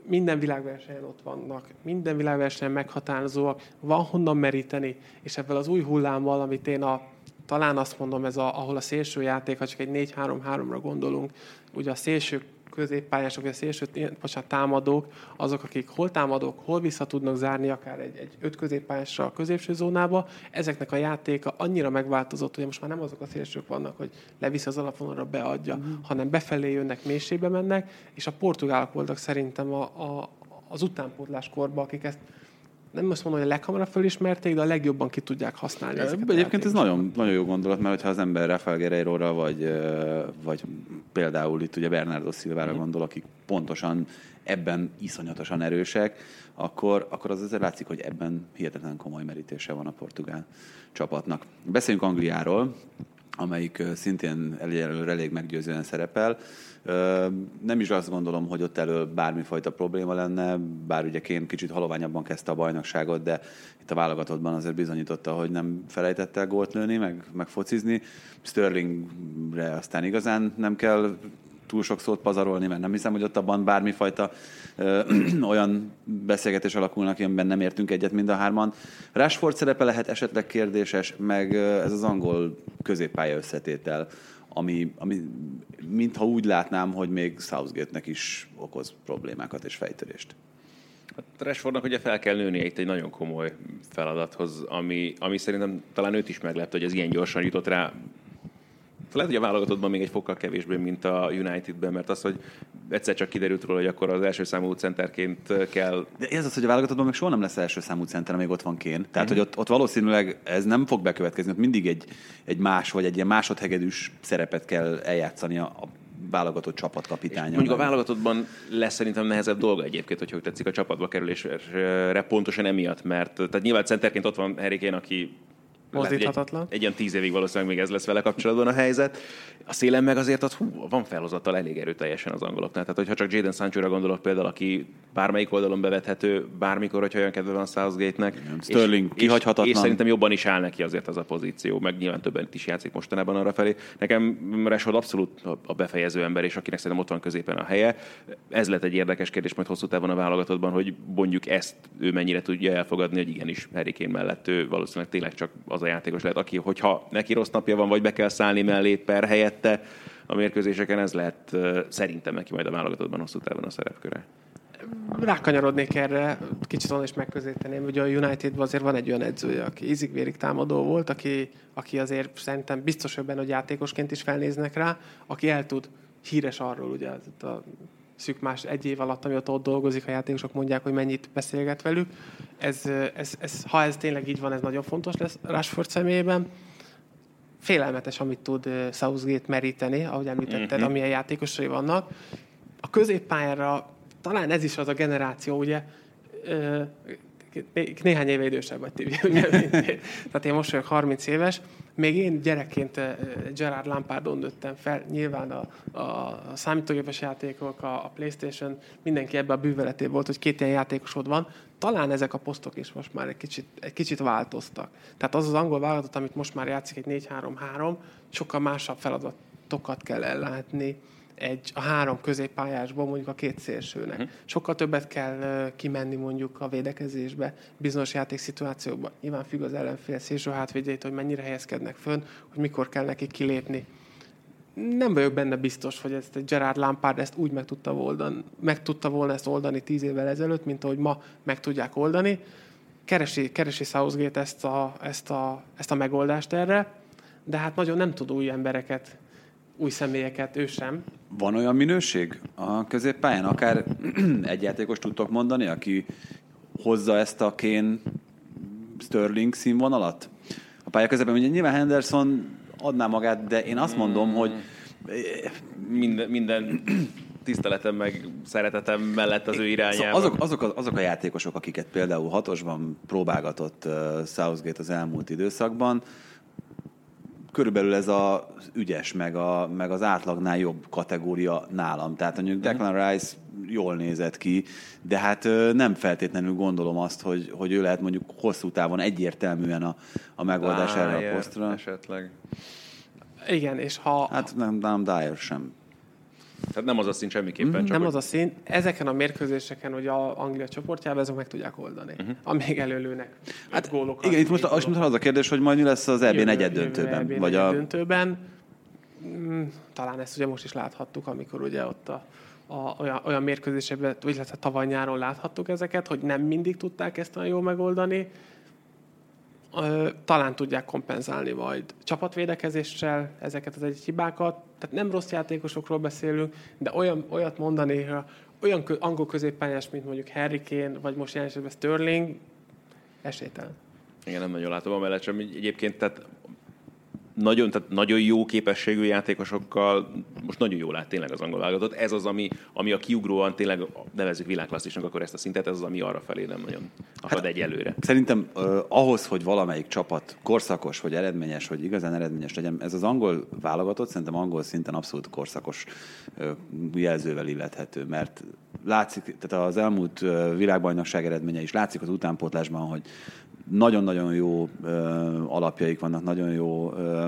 minden világversenyen ott vannak, minden világversenyen meghatározóak, van honnan meríteni, és ebben az új hullámmal, amit én a, talán azt mondom, ez a, ahol a szélső játék, ha csak egy 4-3-3-ra gondolunk, ugye a szélső középpályások, vagy a szélső bocsánat, támadók, azok, akik hol támadók, hol vissza tudnak zárni akár egy, egy öt középpályásra a középső zónába, ezeknek a játéka annyira megváltozott, hogy most már nem azok a szélsők vannak, hogy leviszi az alapvonalra, beadja, mm. hanem befelé jönnek, mélységbe mennek, és a portugálok voltak szerintem a, a, az utánpótlás korban, akik ezt nem azt mondom, hogy a leghamarabb felismerték, de a legjobban ki tudják használni. Egyébként ez nagyon, nagyon jó gondolat, mert ha az ember Rafael guerreiro vagy, vagy például itt ugye Bernardo Silvára mm. gondol, akik pontosan ebben iszonyatosan erősek, akkor, akkor az azért látszik, hogy ebben hihetetlen komoly merítése van a portugál csapatnak. Beszéljünk Angliáról, amelyik szintén egyelőre elég meggyőzően szerepel. Nem is azt gondolom, hogy ott elől bármifajta probléma lenne, bár ugye Kén kicsit haloványabban kezdte a bajnokságot, de itt a válogatottban azért bizonyította, hogy nem felejtette el gólt lőni, meg, meg focizni. Sterlingre aztán igazán nem kell túl sok szót pazarolni, mert nem hiszem, hogy ott abban bármifajta ö, olyan beszélgetés alakulnak, amiben nem értünk egyet mind a hárman. Rashford szerepe lehet esetleg kérdéses, meg ez az angol középpálya összetétel, ami, ami mintha úgy látnám, hogy még Southgate-nek is okoz problémákat és fejtörést. Hát Rashfordnak ugye fel kell nőnie itt egy nagyon komoly feladathoz, ami, ami szerintem talán őt is meglepte, hogy ez ilyen gyorsan jutott rá lehet, hogy a válogatottban még egy fokkal kevésbé, mint a Unitedben, mert az, hogy egyszer csak kiderült róla, hogy akkor az első számú centerként kell. De ez az, hogy a válogatottban meg soha nem lesz első számú center, amíg ott van Kén. Tehát, mm-hmm. hogy ott, ott, valószínűleg ez nem fog bekövetkezni, ott mindig egy, egy más vagy egy ilyen másodhegedűs szerepet kell eljátszani a, a válogatott csapatkapitánya. És mondjuk a válogatottban lesz szerintem nehezebb dolga egyébként, hogy hogy tetszik a csapatba kerülésre pontosan emiatt, mert tehát nyilván centerként ott van Kane, aki Mozdíthatatlan. Egy, egy ilyen tíz évig valószínűleg még ez lesz vele kapcsolatban a helyzet. A szélen meg azért ott hú, van felhozattal elég erőteljesen az angoloknál. Tehát, hogyha csak Jaden sancho gondolok például, aki bármelyik oldalon bevethető, bármikor, hogyha olyan kedve van Southgate-nek. Sterling és, kihagyhatatlan. És, és, szerintem jobban is áll neki azért az a pozíció, meg nyilván többen is játszik mostanában arra felé. Nekem Rashford abszolút a befejező ember, és akinek szerintem ott van középen a helye. Ez lett egy érdekes kérdés majd hosszú távon a válogatottban, hogy mondjuk ezt ő mennyire tudja elfogadni, hogy igenis Harry Kane mellett ő valószínűleg tényleg csak az a játékos lehet, aki, hogyha neki rossz napja van, vagy be kell szállni mellé per helyette a mérkőzéseken, ez lehet szerintem neki majd a válogatottban hosszú távon a szerepköre. rákanyarodnék erre, kicsit onnan is megközelíteném. Ugye a Unitedban azért van egy olyan edzője, aki ízigvérig támadó volt, aki, aki azért szerintem biztos hogy benne, hogy játékosként is felnéznek rá, aki el tud híres arról, ugye a szűk más egy év alatt, amióta ott dolgozik, a játékosok mondják, hogy mennyit beszélget velük. Ez, ez, ez, ha ez tényleg így van, ez nagyon fontos lesz Rashford személyében. Félelmetes, amit tud Southgate meríteni, ahogy említetted, uh-huh. amilyen játékosai vannak. A középpályára talán ez is az a generáció, ugye, néhány éve idősebb vagy Tibi, ugye, Tehát én most vagyok 30 éves, még én gyerekként Gerard Lampardon nőttem fel, nyilván a, a számítógépes játékok, a, a Playstation, mindenki ebbe a bűveletében volt, hogy két ilyen játékosod van. Talán ezek a posztok is most már egy kicsit, egy kicsit változtak. Tehát az az angol válogatott, amit most már játszik egy 4-3-3, sokkal másabb feladatokat kell ellátni, egy, a három középpályásból mondjuk a két szélsőnek. Uh-huh. Sokkal többet kell uh, kimenni mondjuk a védekezésbe, bizonyos játékszituációkban. Nyilván függ az ellenfél szélső hátvédjét, hogy mennyire helyezkednek fönn, hogy mikor kell neki kilépni. Nem vagyok benne biztos, hogy ezt egy Gerard Lampard ezt úgy meg tudta, oldani, meg tudta volna ezt oldani tíz évvel ezelőtt, mint ahogy ma meg tudják oldani. Keresi, keresi Southgate ezt a, ezt, a, ezt a megoldást erre, de hát nagyon nem tud új embereket új személyeket, ő sem. Van olyan minőség a középpályán? Akár egy játékos tudtok mondani, aki hozza ezt a Kén Sterling színvonalat? A pálya közepén ugye nyilván Henderson adná magát, de én azt mondom, hmm. hogy minden, minden tiszteletem meg szeretetem mellett az ő irányában. Szóval azok, azok, a, azok a játékosok, akiket például hatosban próbálgatott uh, Southgate az elmúlt időszakban, körülbelül ez az ügyes, meg, a, meg az átlagnál jobb kategória nálam. Tehát mondjuk mhm. Declan Rice jól nézett ki, de hát nem feltétlenül gondolom azt, hogy, hogy ő lehet mondjuk hosszú távon egyértelműen a, a megoldás Dyer, erre a posztra. Esetleg. Igen, és ha... Hát nem, nem Dyer sem. Tehát nem az a szín semmiképpen. Uh-huh. Csak nem hogy... az a szín. Ezeken a mérkőzéseken, hogy a Anglia csoportjában, ezek meg tudják oldani. Uh-huh. Amíg előlőnek. Hát, gólokat, igen, itt most, most az a kérdés, hogy majd mi lesz az EB negyed döntőben. EB vagy a... döntőben. Mm, talán ezt ugye most is láthattuk, amikor ugye ott a, a, olyan, olyan mérkőzésekben, illetve tavaly nyáron láthattuk ezeket, hogy nem mindig tudták ezt olyan jól megoldani talán tudják kompenzálni majd csapatvédekezéssel ezeket az egy hibákat. Tehát nem rossz játékosokról beszélünk, de olyan, olyat mondani, olyan angol középpályás, mint mondjuk Harry Kane, vagy most jelen esetben Sterling, esélytelen. Igen, nem nagyon látom amellett sem. Egyébként tehát nagyon, tehát nagyon jó képességű játékosokkal, most nagyon jól lát tényleg az angol válogatott. Ez az, ami, ami a kiugróan tényleg nevezzük világklasszisnak akkor ezt a szintet, ez az, ami arra felé nem nagyon akad hát, egyelőre. Szerintem uh, ahhoz, hogy valamelyik csapat korszakos, vagy eredményes, vagy igazán eredményes legyen, ez az angol válogatott szerintem angol szinten abszolút korszakos uh, jelzővel illethető, mert látszik, tehát az elmúlt világbajnokság eredménye is látszik az utánpótlásban, hogy nagyon-nagyon jó ö, alapjaik vannak, nagyon jó ö,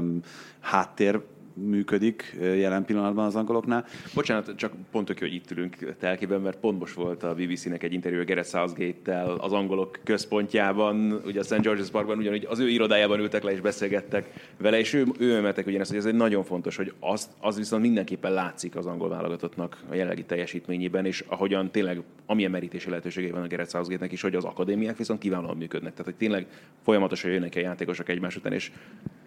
háttér működik jelen pillanatban az angoloknál. Bocsánat, csak pont hogy itt ülünk telkében, mert pont most volt a BBC-nek egy interjú Gareth Southgate-tel az angolok központjában, ugye a St. George's Parkban, ugyanúgy az ő irodájában ültek le és beszélgettek vele, és ő, ő emeltek ugyanezt, hogy ez egy nagyon fontos, hogy az, az viszont mindenképpen látszik az angol válogatottnak a jelenlegi teljesítményében, és ahogyan tényleg amilyen merítési lehetőségei van a Gareth Southgate-nek is, hogy az akadémiák viszont kiválóan működnek. Tehát, hogy tényleg folyamatosan jönnek a játékosok egymás után, és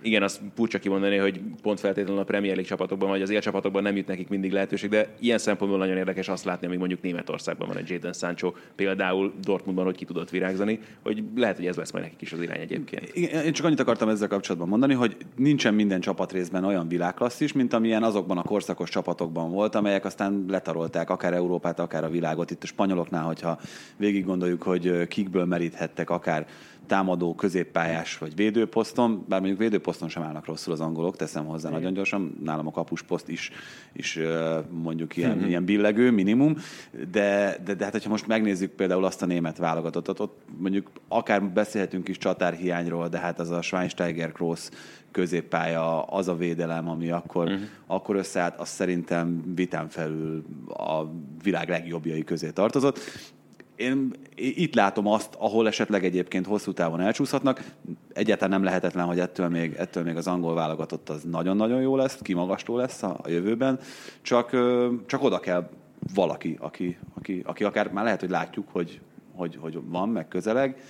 igen, azt furcsa kimondani, hogy pont feltétlenül a Premier League csapatokban, vagy az élcsapatokban nem jut nekik mindig lehetőség, de ilyen szempontból nagyon érdekes azt látni, amíg mondjuk Németországban van egy Jadon Sancho, például Dortmundban, hogy ki tudott virágzani, hogy lehet, hogy ez lesz majd nekik is az irány egyébként. Igen, én csak annyit akartam ezzel kapcsolatban mondani, hogy nincsen minden csapatrészben olyan világklasszis, mint amilyen azokban a korszakos csapatokban volt, amelyek aztán letarolták akár Európát, akár a világot. Itt a spanyoloknál, hogyha végig gondoljuk, hogy kikből meríthettek akár támadó, középpályás vagy védőposzton, bár mondjuk védőposzton sem állnak rosszul az angolok, teszem hozzá Igen. nagyon gyorsan, nálam a kapusposzt is, is mondjuk ilyen, mm-hmm. ilyen billegő, minimum, de, de, de hát hogyha most megnézzük például azt a német válogatottat, ott mondjuk akár beszélhetünk is csatárhiányról, de hát az a Schweinsteiger Kroos középpálya, az a védelem, ami akkor, uh-huh. akkor összeállt, az szerintem vitán felül a világ legjobbjai közé tartozott én itt látom azt, ahol esetleg egyébként hosszú távon elcsúszhatnak. Egyáltalán nem lehetetlen, hogy ettől még, ettől még az angol válogatott az nagyon-nagyon jó lesz, kimagasló lesz a, a jövőben, csak, csak oda kell valaki, aki, aki, aki akár már lehet, hogy látjuk, hogy, hogy, hogy van, meg közeleg,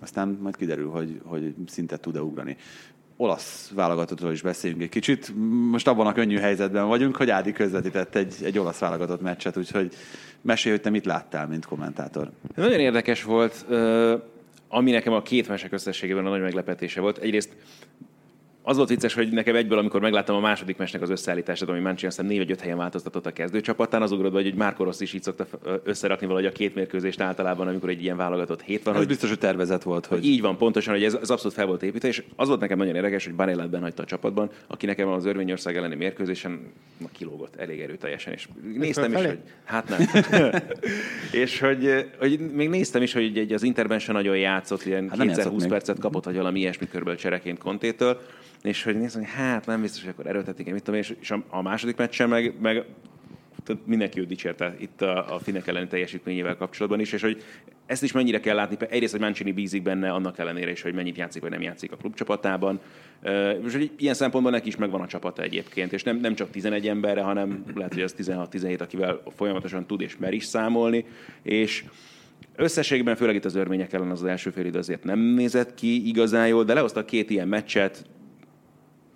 aztán majd kiderül, hogy, hogy szintet tud-e ugrani. Olasz válogatottról is beszéljünk egy kicsit. Most abban a könnyű helyzetben vagyunk, hogy Ádi közvetített egy, egy olasz válogatott meccset, úgyhogy mesélj, hogy te mit láttál, mint kommentátor. Nagyon érdekes volt, ami nekem a két mesek összességében a nagy meglepetése volt. Egyrészt az volt vicces, hogy nekem egyből, amikor megláttam a második mesnek az összeállítását, ami Mancini aztán négy vagy öt helyen változtatott a kezdőcsapatán, az ugrott, hogy Márko Rossz is így szokta összerakni valahogy a két mérkőzést általában, amikor egy ilyen válogatott hét van. Ez hogy biztos, hogy tervezett volt. Hogy... Így van, pontosan, hogy ez, ez abszolút fel volt építve, és az volt nekem nagyon érdekes, hogy Barellát hagyta a csapatban, aki nekem az Örvényország elleni mérkőzésen na, kilógott elég erőteljesen, és néztem is, hogy hát nem. és hogy, hogy, még néztem is, hogy egy, az Interben se nagyon játszott, ilyen hát 20 percet kapott, vagy valami ilyesmi körből csereként Kontétől és hogy nézem, hogy hát nem biztos, hogy akkor erőltetik, mit tudom, és, a, második meccsen meg, meg mindenki őt dicsérte itt a, a Finek elleni teljesítményével kapcsolatban is, és hogy ezt is mennyire kell látni, egyrészt, hogy Mancini bízik benne, annak ellenére is, hogy mennyit játszik, vagy nem játszik a klubcsapatában. És hogy ilyen szempontból neki is megvan a csapata egyébként, és nem, nem csak 11 emberre, hanem lehet, hogy az 16-17, akivel folyamatosan tud és mer is számolni, és Összességben, főleg itt az örmények ellen az, az első fél idő azért nem nézett ki igazán jól, de lehoztak két ilyen meccset,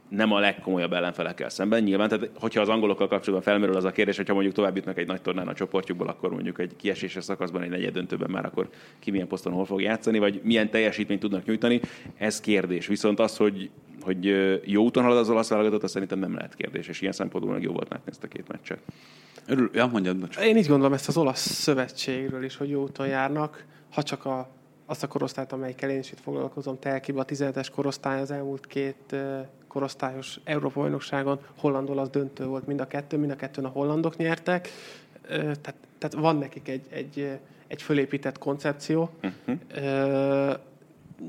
nem a legkomolyabb ellenfelekkel szemben. Nyilván, tehát hogyha az angolokkal kapcsolatban felmerül az a kérdés, hogyha mondjuk tovább jutnak egy nagy tornán a csoportjukból, akkor mondjuk egy kieséses szakaszban, egy negyed döntőben már akkor ki milyen poszton hol fog játszani, vagy milyen teljesítményt tudnak nyújtani, ez kérdés. Viszont az, hogy, hogy jó úton halad az olasz válogatott, az szerintem nem lehet kérdés, és ilyen szempontból meg jó volt látni ezt a két meccset. Örül, ja, mondjad, Én így gondolom ezt az olasz szövetségről is, hogy jó úton járnak, ha csak a azt a korosztályt, amelyikkel én is itt foglalkozom, Telkiba, a 17-es korosztály az elmúlt két korosztályos Európa bajnokságon, hollandol az döntő volt mind a kettő, mind a kettőn a hollandok nyertek, tehát, tehát van nekik egy, egy, egy fölépített koncepció. Uh-huh.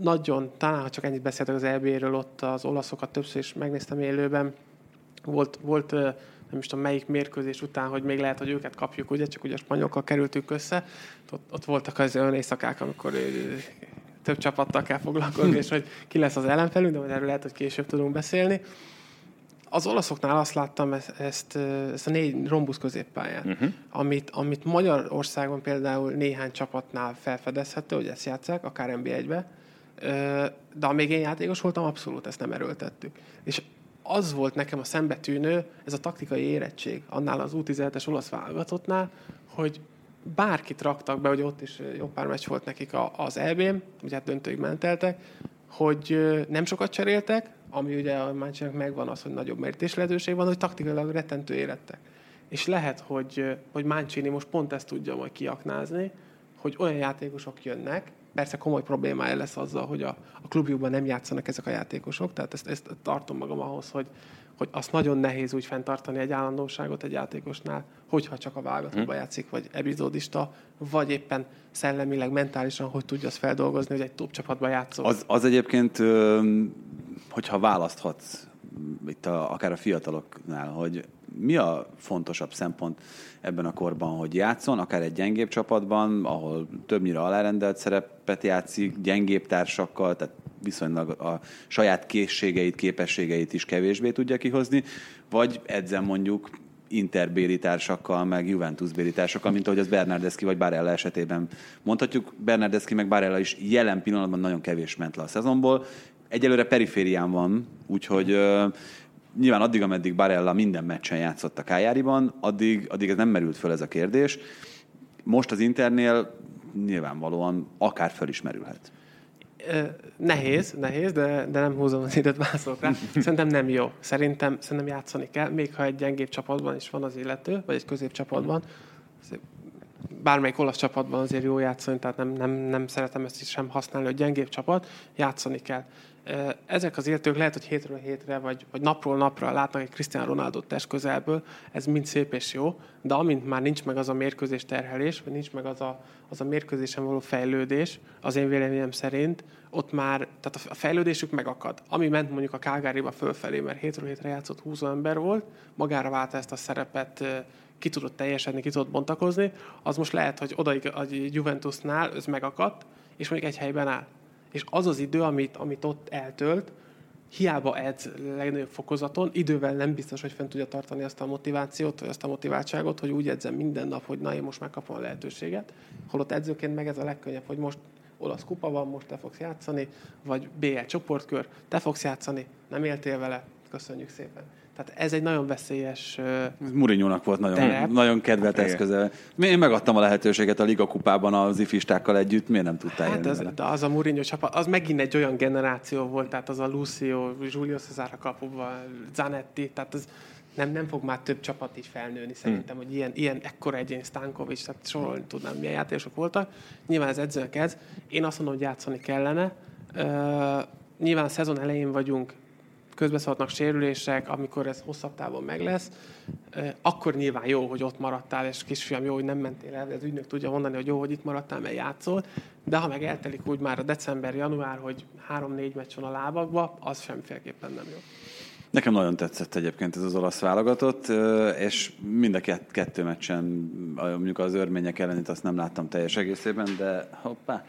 Nagyon, talán ha csak ennyit beszéltek az EB-ről, ott az olaszokat többször is megnéztem élőben, volt, volt nem is tudom melyik mérkőzés után, hogy még lehet, hogy őket kapjuk, ugye, csak ugye a spanyolokkal kerültünk össze, ott, ott voltak az olyan éjszakák, amikor több csapattal kell foglalkozni, és hogy ki lesz az ellenfelünk, de erről lehet, hogy később tudunk beszélni. Az olaszoknál azt láttam ezt, ezt, ezt a négy rombusz középpályát, uh-huh. amit, amit Magyarországon például néhány csapatnál felfedezhető, hogy ezt játszák, akár NB1-be, de amíg én játékos voltam, abszolút ezt nem erőltettük. És az volt nekem a szembetűnő, ez a taktikai érettség annál az U17-es olasz válogatottnál, hogy bárkit raktak be, hogy ott is jó pár meccs volt nekik az EB-n, ugye hát döntőig menteltek, hogy nem sokat cseréltek, ami ugye a Mancsinak megvan az, hogy nagyobb mértés lehetőség van, hogy taktikailag rettentő érettek. És lehet, hogy, hogy Mancini most pont ezt tudja majd kiaknázni, hogy olyan játékosok jönnek, persze komoly problémája lesz azzal, hogy a, a klubjukban nem játszanak ezek a játékosok, tehát ezt, ezt tartom magam ahhoz, hogy, hogy azt nagyon nehéz úgy fenntartani egy állandóságot egy játékosnál, hogyha csak a válogatottban hmm. játszik, vagy epizódista, vagy éppen szellemileg, mentálisan, hogy tudja azt feldolgozni, hogy egy top csapatban játszol. Az, az egyébként, hogyha választhatsz itt a, akár a fiataloknál, hogy mi a fontosabb szempont ebben a korban, hogy játszon, akár egy gyengébb csapatban, ahol többnyire alárendelt szerepet játszik, gyengébb társakkal, tehát viszonylag a saját készségeit, képességeit is kevésbé tudja kihozni, vagy edzen mondjuk interbéli társakkal, meg Juventus-béli társakkal, mint ahogy az Bernardeschi vagy Barella esetében mondhatjuk. Bernardeschi meg Barella is jelen pillanatban nagyon kevés ment le a szezonból. Egyelőre periférián van, úgyhogy nyilván addig, ameddig Barella minden meccsen játszott a Kájáriban, addig, addig ez nem merült föl ez a kérdés. Most az Internél nyilvánvalóan akár fölismerülhet. Nehéz, nehéz, de, de nem húzom az időt, válaszolok rá. Szerintem nem jó. Szerintem, szerintem játszani kell, még ha egy gyengébb csapatban is van az illető, vagy egy középcsapatban. Bármelyik olasz csapatban azért jó játszani, tehát nem, nem, nem szeretem ezt is sem használni, hogy gyengébb csapat, játszani kell ezek az illetők lehet, hogy hétről hétre, vagy, vagy napról napra látnak egy Cristiano Ronaldo test közelből, ez mind szép és jó, de amint már nincs meg az a mérkőzés terhelés, vagy nincs meg az a, az a mérkőzésen való fejlődés, az én véleményem szerint, ott már, tehát a fejlődésük megakad. Ami ment mondjuk a Calgary-ba fölfelé, mert hétről hétre játszott 20 ember volt, magára válta ezt a szerepet, ki tudott teljesedni, ki tudott bontakozni, az most lehet, hogy odaig a Juventusnál ez megakadt, és még egy helyben áll és az az idő, amit, amit ott eltölt, hiába edz legnagyobb fokozaton, idővel nem biztos, hogy fent tudja tartani azt a motivációt, vagy azt a motiváltságot, hogy úgy edzem minden nap, hogy na, én most megkapom a lehetőséget. Holott edzőként meg ez a legkönnyebb, hogy most olasz kupa van, most te fogsz játszani, vagy BL csoportkör, te fogsz játszani, nem éltél vele, köszönjük szépen. Tehát ez egy nagyon veszélyes... Murinyónak volt nagyon, terep. nagyon kedvelt eszköze. Én megadtam a lehetőséget a Liga kupában az ifistákkal együtt, miért nem tudtál Hát jönni az, de az a Mourinho csapat, az megint egy olyan generáció volt, tehát az a Lucio, Julio Cesar a kapuval, Zanetti, tehát az nem, nem fog már több csapat is felnőni szerintem, hogy ilyen, ilyen ekkora egyén Stankovic, tehát sorolni tudnám, milyen játékosok voltak. Nyilván ez edzőnek ez. Én azt mondom, hogy játszani kellene. Uh, nyilván a szezon elején vagyunk, közbeszólhatnak sérülések, amikor ez hosszabb távon meg lesz, akkor nyilván jó, hogy ott maradtál, és kisfiam, jó, hogy nem mentél el, az ügynök tudja mondani, hogy jó, hogy itt maradtál, mert játszol, de ha meg eltelik úgy már a december, január, hogy három-négy meccs van a lábakba, az semmiféleképpen nem jó. Nekem nagyon tetszett egyébként ez az olasz válogatott, és mind a kett- kettő meccsen, mondjuk az örmények ellenét azt nem láttam teljes egészében, de hoppá,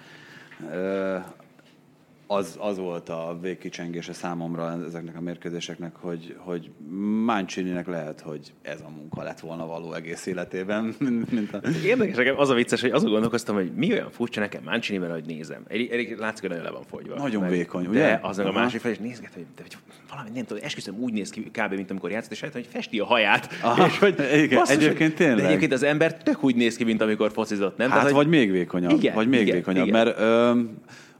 az, az volt a végkicsengése számomra ezeknek a mérkőzéseknek, hogy, hogy Mancininek lehet, hogy ez a munka lett volna való egész életében, mint, a... Érdekes, nekem az a vicces, hogy azon gondolkoztam, hogy mi olyan furcsa nekem Mancini-ben, hogy nézem. Elég, elég látszik, hogy nagyon le van fogyva. Nagyon Meg- vékony, de ugye? az meg a másik fel, és nézget, hogy, de, hogy valami nem tudom, esküszöm úgy néz ki kb. mint amikor játszott, és rájöttem, hogy festi a haját. Aha, és hogy, igen, basszus, egyébként tényleg. De egyébként az ember tök úgy néz ki, mint amikor focizott, nem? Hát, Tehát, vagy hogy- még vékonyabb. Igen, vagy még igen, vékonyabb, igen. mert ö,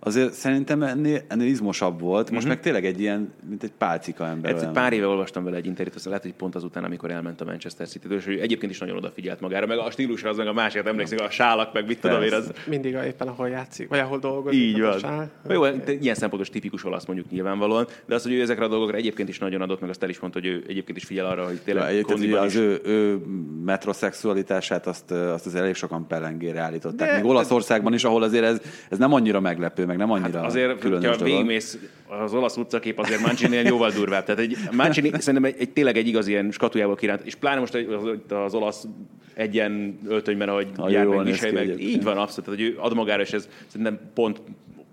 azért szerintem ennél, ennél izmosabb volt. Most meg tényleg egy ilyen, mint egy pálcika ember. Olyan. pár éve olvastam vele egy interjút, aztán lehet, hogy pont azután, amikor elment a Manchester city és ő egyébként is nagyon odafigyelt magára, meg a stílusra, az meg a másikat emlékszik, a sálak, meg mit tudom én, az, Mindig a, éppen ahol játszik, vagy ahol dolgozik. Így az a van. sál. Na Jó, de ilyen szempontos tipikus olasz mondjuk nyilvánvalóan, de az, hogy ő ezekre a dolgokra egyébként is nagyon adott, meg azt el is mondta, hogy ő egyébként is figyel arra, hogy Ja, tényleg egyébként kondiban az is. ő, ő metroszexualitását azt, azt az elég sokan pellengére állították. De- Még Olaszországban is, ahol azért ez, ez nem annyira meglepő, meg nem annyira Hát azért, különös hogyha végigmész az olasz utcakép, azért Mancini jóval durvább. Tehát egy, Mancini szerintem egy, egy, tényleg egy igaz ilyen skatujából kiránt, és pláne most az, az olasz egyen öltönyben, ahogy Ha jár meg, ki meg. Így van, abszolút. Tehát, hogy ő ad magára, és ez szerintem pont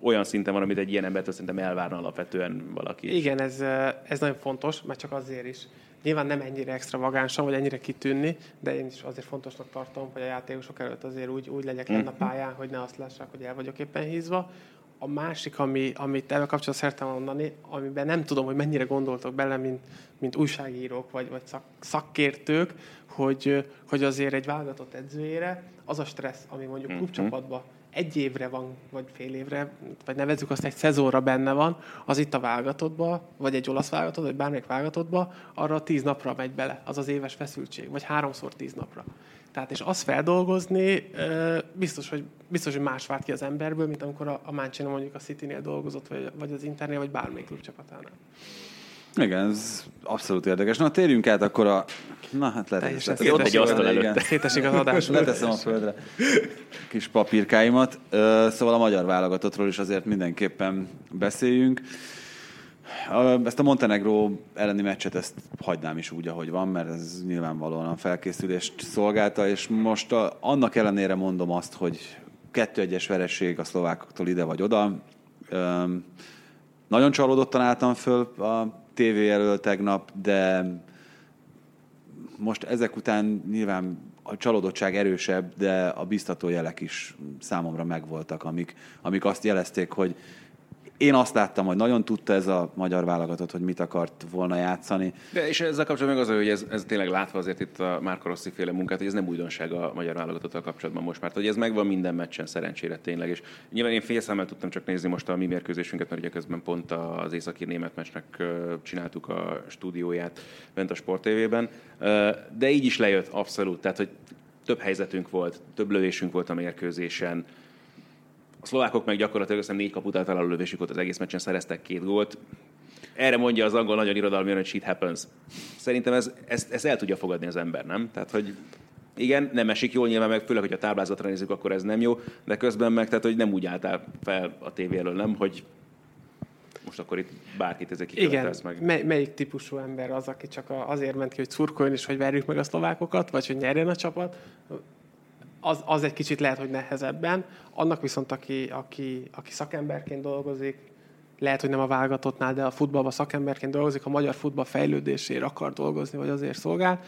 olyan szinten van, amit egy ilyen embertől szerintem elvárna alapvetően valaki. Igen, ez, eh, ez nagyon fontos, mert csak azért is. Nyilván nem ennyire extravagánsan, vagy ennyire kitűnni, de én is azért fontosnak tartom, hogy a játékosok előtt azért úgy, úgy legyek lenne a pályán, hogy ne azt lássák, hogy el vagyok éppen hízva. A másik, ami, amit ebben kapcsolatban szerettem mondani, amiben nem tudom, hogy mennyire gondoltok bele, mint, mint újságírók vagy, vagy szak, szakértők, hogy, hogy azért egy válogatott edzőjére az a stressz, ami mondjuk klubcsapatban egy évre van, vagy fél évre, vagy nevezzük azt egy szezonra benne van, az itt a válogatottba, vagy egy olasz válogatott, vagy bármelyik válogatottba, arra tíz napra megy bele, az az éves feszültség, vagy háromszor tíz napra. Tehát és azt feldolgozni, biztos, hogy, biztos, hogy más vált ki az emberből, mint amikor a, a Mancini mondjuk a City-nél dolgozott, vagy, vagy az Internél, vagy bármelyik klubcsapatánál. Igen, ez abszolút érdekes. Na, térjünk át akkor a... Na, hát lehet, leteszem Ott egy asztal előtte. Szétesik az adás. Leteszem a földre kis papírkáimat. Szóval a magyar válogatottról is azért mindenképpen beszéljünk. Ezt a Montenegro elleni meccset ezt hagynám is úgy, ahogy van, mert ez nyilvánvalóan a felkészülést szolgálta, és most a, annak ellenére mondom azt, hogy kettő egyes vereség a szlovákoktól ide vagy oda. Öm, nagyon csalódottan álltam föl a tévé elől tegnap, de most ezek után nyilván a csalódottság erősebb, de a biztató jelek is számomra megvoltak, amik, amik azt jelezték, hogy én azt láttam, hogy nagyon tudta ez a magyar válogatott, hogy mit akart volna játszani. De és ezzel kapcsolatban meg az, hogy ez, ez tényleg látva azért itt a Márko Rossi féle munkát, hogy ez nem újdonság a magyar válogatottal kapcsolatban most már, hogy ez megvan minden meccsen szerencsére tényleg. És nyilván én félszemmel tudtam csak nézni most a mi mérkőzésünket, mert ugye közben pont az északi német meccsnek csináltuk a stúdióját bent a Sport TV-ben. De így is lejött abszolút, tehát hogy több helyzetünk volt, több lövésünk volt a mérkőzésen, szlovákok meg gyakorlatilag azt négy kaput általában lövésük volt az egész meccsen, szereztek két gólt. Erre mondja az angol nagyon irodalmian, hogy shit happens. Szerintem ez, ezt, ezt el tudja fogadni az ember, nem? Tehát, hogy igen, nem esik jól, nyilván meg főleg, hogy a táblázatra nézzük, akkor ez nem jó, de közben meg, tehát, hogy nem úgy álltál fel a tévé elől, nem, hogy most akkor itt bárkit ezek Igen, kikövetesz meg. mely, melyik típusú ember az, aki csak azért ment ki, hogy szurkoljon és hogy verjük meg a szlovákokat, vagy hogy nyerjen a csapat, az, az egy kicsit lehet, hogy nehezebben. Annak viszont, aki, aki, aki szakemberként dolgozik, lehet, hogy nem a válogatottnál, de a futballban szakemberként dolgozik, a magyar futball fejlődésére akar dolgozni, vagy azért szolgál,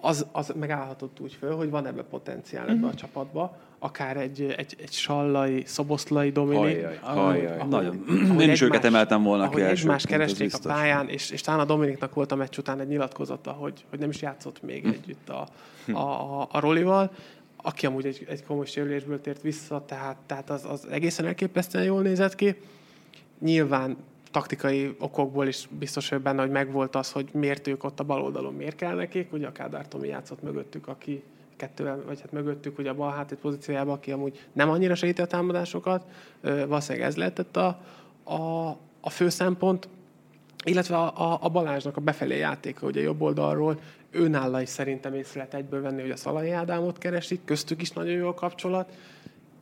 az, az megállhatott úgy föl, hogy van ebbe potenciál ebbe a csapatba, akár egy, egy, egy sallai, szoboszlai Dominik. Hajjaj, hajjaj. ahogy- Nagyon. ahogy Én is őket emeltem volna ki ahogy egymást keresték a pályán, és, és talán a Dominiknak volt a meccs után egy nyilatkozata, hogy, hogy nem is játszott még együtt a, a, a, a Rolival, aki amúgy egy, egy komoly sérülésből tért vissza, tehát, tehát az, az egészen elképesztően jól nézett ki. Nyilván taktikai okokból is biztos hogy benne, hogy megvolt az, hogy miért ők ott a bal oldalon, miért kell nekik. Ugye a Kádár Tomi játszott mögöttük, aki kettővel, vagy hát mögöttük ugye a bal hátét pozíciójában, aki amúgy nem annyira segíti a támadásokat. Valószínűleg ez lehetett a, a, a fő szempont. Illetve a, a, a Balázsnak a befelé játéka, ugye jobb oldalról, őnállal is szerintem észre lehet egyből venni, hogy a Szalai Ádámot keresik, köztük is nagyon jó a kapcsolat.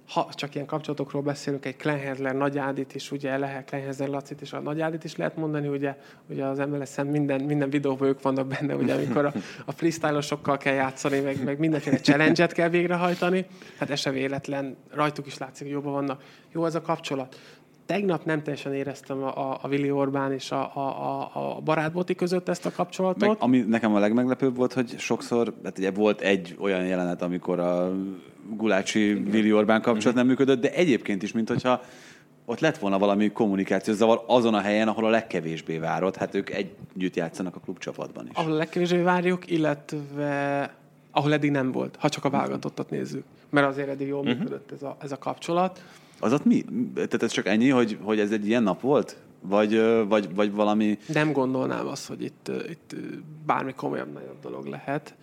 Ha csak ilyen kapcsolatokról beszélünk, egy Klenhezler, Nagy Ádit is, ugye lehet Klenhezler Lacit és a Nagy Ádit is lehet mondani, ugye, ugye az MLS-en minden, minden videóban ők vannak benne, ugye, amikor a, a freestylosokkal kell játszani, meg, meg mindenféle challenge-et kell végrehajtani. Hát ez se véletlen, rajtuk is látszik, hogy jobban vannak. Jó ez a kapcsolat. Tegnap nem teljesen éreztem a, a, a Orbán és a, a, a, a barátboti között ezt a kapcsolatot. Meg, ami nekem a legmeglepőbb volt, hogy sokszor, hát ugye volt egy olyan jelenet, amikor a Gulácsi Vili Orbán kapcsolat nem működött, de egyébként is, mint hogyha ott lett volna valami kommunikációs zavar azon a helyen, ahol a legkevésbé várott. Hát ők együtt játszanak a klubcsapatban is. ahol a legkevésbé várjuk, illetve ahol eddig nem volt, ha csak a válogatottat nézzük. Mert azért eddig jól működött ez a, ez a kapcsolat. Az ott mi? Tehát ez csak ennyi, hogy, hogy ez egy ilyen nap volt? Vagy, vagy, vagy valami... Nem gondolnám azt, hogy itt, itt bármi komolyabb, nagyobb dolog lehet.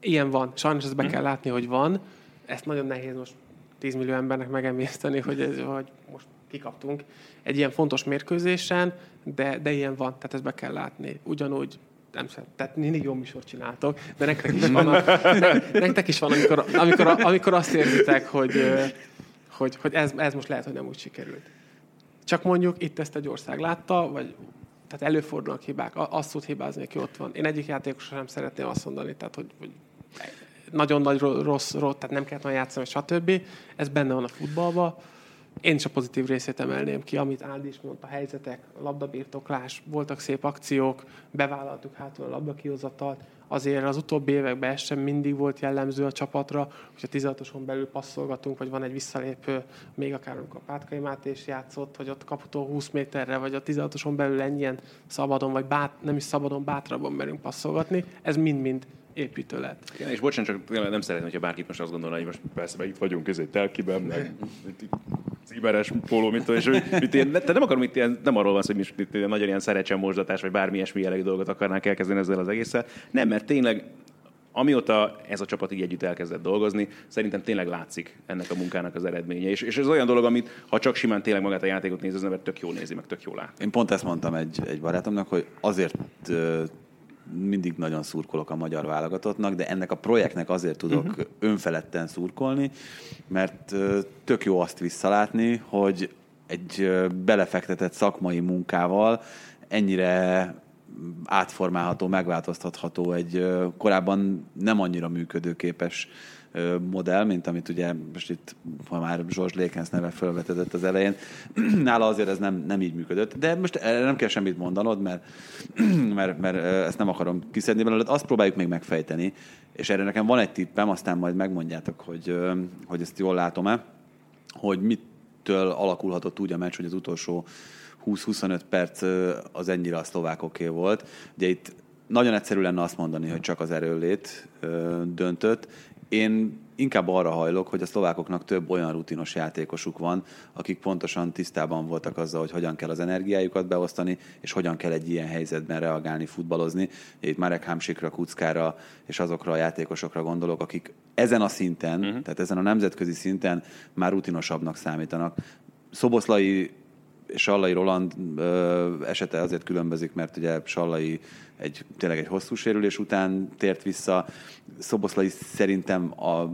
Ilyen van. Sajnos ezt be kell látni, hogy van. Ezt nagyon nehéz most 10 millió embernek megemészteni, hogy, ez, hogy most kikaptunk egy ilyen fontos mérkőzésen, de, de ilyen van, tehát ezt be kell látni. Ugyanúgy nem sem, tehát mindig jó műsort csináltok, de nektek is van, a, ne, nektek is van amikor, amikor, amikor azt érzitek, hogy, hogy, hogy ez, ez most lehet, hogy nem úgy sikerült. Csak mondjuk itt ezt egy ország látta, vagy tehát előfordulnak hibák, azt tud hibázni, aki ott van. Én egyik játékosra nem szeretném azt mondani, tehát hogy, hogy nagyon nagy ro- rossz, rossz, tehát nem kellett volna játszani, stb. Ez benne van a futballban. Én is a pozitív részét emelném ki, amit Ádi is mondta, helyzetek, labdabirtoklás, voltak szép akciók, bevállaltuk hátul a labdakihozatalt. Azért az utóbbi években sem mindig volt jellemző a csapatra, hogyha 16-oson belül passzolgatunk, vagy van egy visszalépő, még akár a Pátkai Máté is játszott, hogy ott kaputó 20 méterre, vagy a 16-oson belül ennyien szabadon, vagy bát, nem is szabadon, bátrabban merünk passzolgatni. Ez mind-mind építő lett. Igen, és bocsánat, csak nem szeretném, hogyha bárki most azt gondolna, hogy most persze, meg itt vagyunk közé telkiben, meg itt- itt címeres póló, mint és hogy mit ilyen, te nem akarom itt ilyen, nem arról van szó, hogy mi itt ilyen nagyon ilyen szerecsen mosdatás, vagy bármi ilyesmi jellegű dolgot akarnánk elkezdeni ezzel az egésszel. Nem, mert tényleg amióta ez a csapat így együtt elkezdett dolgozni, szerintem tényleg látszik ennek a munkának az eredménye. És, és ez olyan dolog, amit ha csak simán tényleg magát a játékot nézi, az ember tök jól nézi, meg tök jól lát. Én pont ezt mondtam egy, egy barátomnak, hogy azért mindig nagyon szurkolok a magyar válogatottnak, de ennek a projektnek azért tudok uh-huh. önfeledten szurkolni, mert tök jó azt visszalátni, hogy egy belefektetett szakmai munkával ennyire átformálható, megváltoztatható egy korábban nem annyira működőképes modell, mint amit ugye most itt, ha már Zsors Lékensz neve felvetődött az elején, nála azért ez nem, nem így működött. De most nem kell semmit mondanod, mert, mert, mert ezt nem akarom kiszedni belőled, azt próbáljuk még megfejteni, és erre nekem van egy tippem, aztán majd megmondjátok, hogy, hogy ezt jól látom-e, hogy mitől alakulhatott úgy a meccs, hogy az utolsó 20-25 perc az ennyire a szlovákoké volt. Ugye itt nagyon egyszerű lenne azt mondani, hogy csak az erőlét döntött. Én inkább arra hajlok, hogy a szlovákoknak több olyan rutinos játékosuk van, akik pontosan tisztában voltak azzal, hogy hogyan kell az energiájukat beosztani, és hogyan kell egy ilyen helyzetben reagálni, futballozni. Itt Marek Hamsikra, Kuckára és azokra a játékosokra gondolok, akik ezen a szinten, uh-huh. tehát ezen a nemzetközi szinten már rutinosabbnak számítanak. Szoboszlai Sallai Roland ö, esete azért különbözik, mert ugye Sallai egy, tényleg egy hosszú sérülés után tért vissza. Szoboszlai szerintem a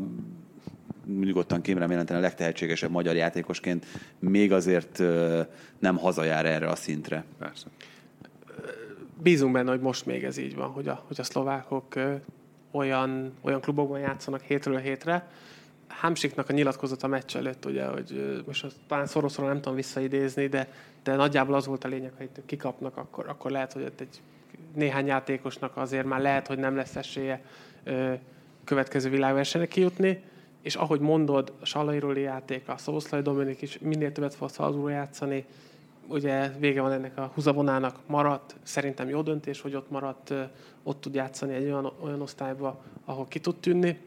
nyugodtan kémrem jelenteni a legtehetségesebb magyar játékosként még azért ö, nem hazajár erre a szintre. Persze. bízunk benne, hogy most még ez így van, hogy a, hogy a szlovákok ö, olyan, olyan klubokban játszanak hétről hétre. Hamsiknak a nyilatkozata meccs előtt, ugye, hogy most azt talán szoroszor nem tudom visszaidézni, de de nagyjából az volt a lényeg, hogy itt kikapnak, akkor, akkor lehet, hogy ott egy néhány játékosnak azért már lehet, hogy nem lesz esélye ö, következő világversenyre kijutni, és ahogy mondod, a Salai Roli játék, a Szószlai Dominik is minél többet fog Salzburgba játszani, ugye vége van ennek a húzavonának, maradt, szerintem jó döntés, hogy ott maradt, ott tud játszani egy olyan, olyan osztályba, ahol ki tud tűnni.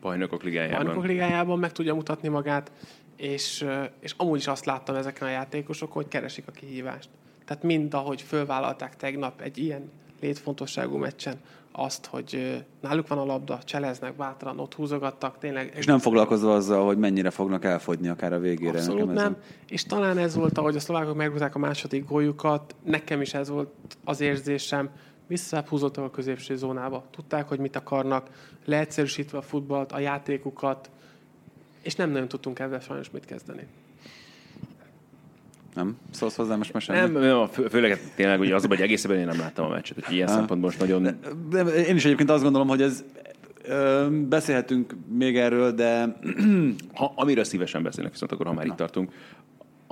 Bajnokok ligájában. Bajnokok ligájában meg tudja mutatni magát, és, és amúgy is azt láttam ezeken a játékosok, hogy keresik a kihívást. Tehát mind, ahogy fölvállalták tegnap egy ilyen létfontosságú meccsen, azt, hogy náluk van a labda, cseleznek, bátran, ott húzogattak, tényleg. És nem foglalkozva azzal, hogy mennyire fognak elfogyni akár a végére. Abszolút nekem nem. És talán ez volt, ahogy a szlovákok megrúgták a második góljukat, nekem is ez volt az érzésem, visszább húzottak a középső zónába. Tudták, hogy mit akarnak, leegyszerűsítve a futballt, a játékukat, és nem nagyon tudtunk ebben sajnos mit kezdeni. Nem? Szólsz hozzá most már Nem, nem fő, főleg tényleg ugye az, hogy egészében én nem láttam a meccset, hogy ilyen ha. szempontból most nagyon... De, de, én is egyébként azt gondolom, hogy ez ö, beszélhetünk még erről, de... ha, amiről szívesen beszélnek, viszont akkor ha már Na. itt tartunk,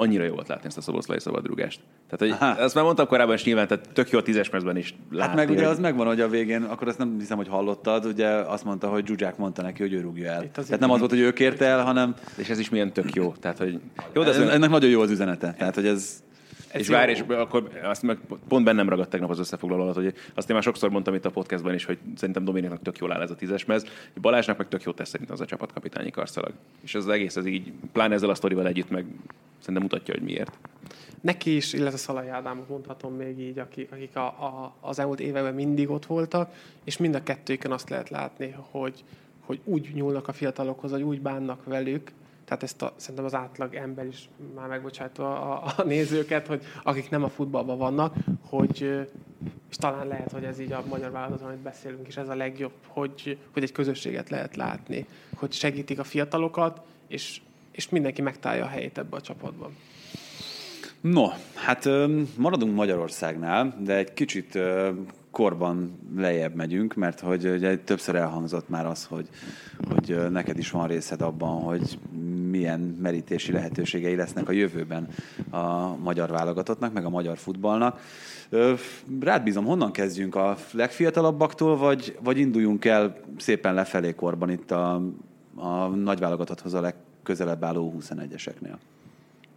annyira jó volt látni ezt a szoboszlai szabadrugást. Tehát, hogy ezt már mondtam korábban is nyilván, tehát tök jó a tízes percben is látni. Hát meg ugye az megvan, hogy a végén, akkor ezt nem hiszem, hogy hallottad, ugye azt mondta, hogy Zsuzsák mondta neki, hogy ő rúgja el. Tehát nem az volt, hogy ő kérte el, hanem... És ez is milyen tök jó. Tehát, hogy... Jó, de ez, ennek nagyon jó az üzenete. Tehát, hogy ez ez és várj, és akkor azt meg pont bennem ragadt tegnap az összefoglaló alatt, hogy azt én már sokszor mondtam itt a podcastban is, hogy szerintem Dominiknak tök jól áll ez a tízes mez, Balázsnak meg tök jó tesz szerintem az a csapatkapitányi karszalag. És ez az egész, ez így, pláne ezzel a sztorival együtt meg szerintem mutatja, hogy miért. Neki is, illetve Szalai Ádámot mondhatom még így, akik, akik a, a, az elmúlt években mindig ott voltak, és mind a kettőjükön azt lehet látni, hogy, hogy úgy nyúlnak a fiatalokhoz, hogy úgy bánnak velük, tehát ezt a, szerintem az átlag ember is már megbocsátva a, a nézőket, hogy akik nem a futballban vannak, hogy és talán lehet, hogy ez így a magyar vállalaton, amit beszélünk is, ez a legjobb, hogy, hogy egy közösséget lehet látni, hogy segítik a fiatalokat, és, és mindenki megtalálja a helyét ebbe a csapatban. No, hát maradunk Magyarországnál, de egy kicsit korban lejjebb megyünk, mert hogy ugye többször elhangzott már az, hogy, hogy neked is van részed abban, hogy milyen merítési lehetőségei lesznek a jövőben a magyar válogatottnak, meg a magyar futballnak. Rád bízom, honnan kezdjünk a legfiatalabbaktól, vagy, vagy induljunk el szépen lefelé korban itt a, a nagyválogatotthoz a legközelebb álló 21-eseknél?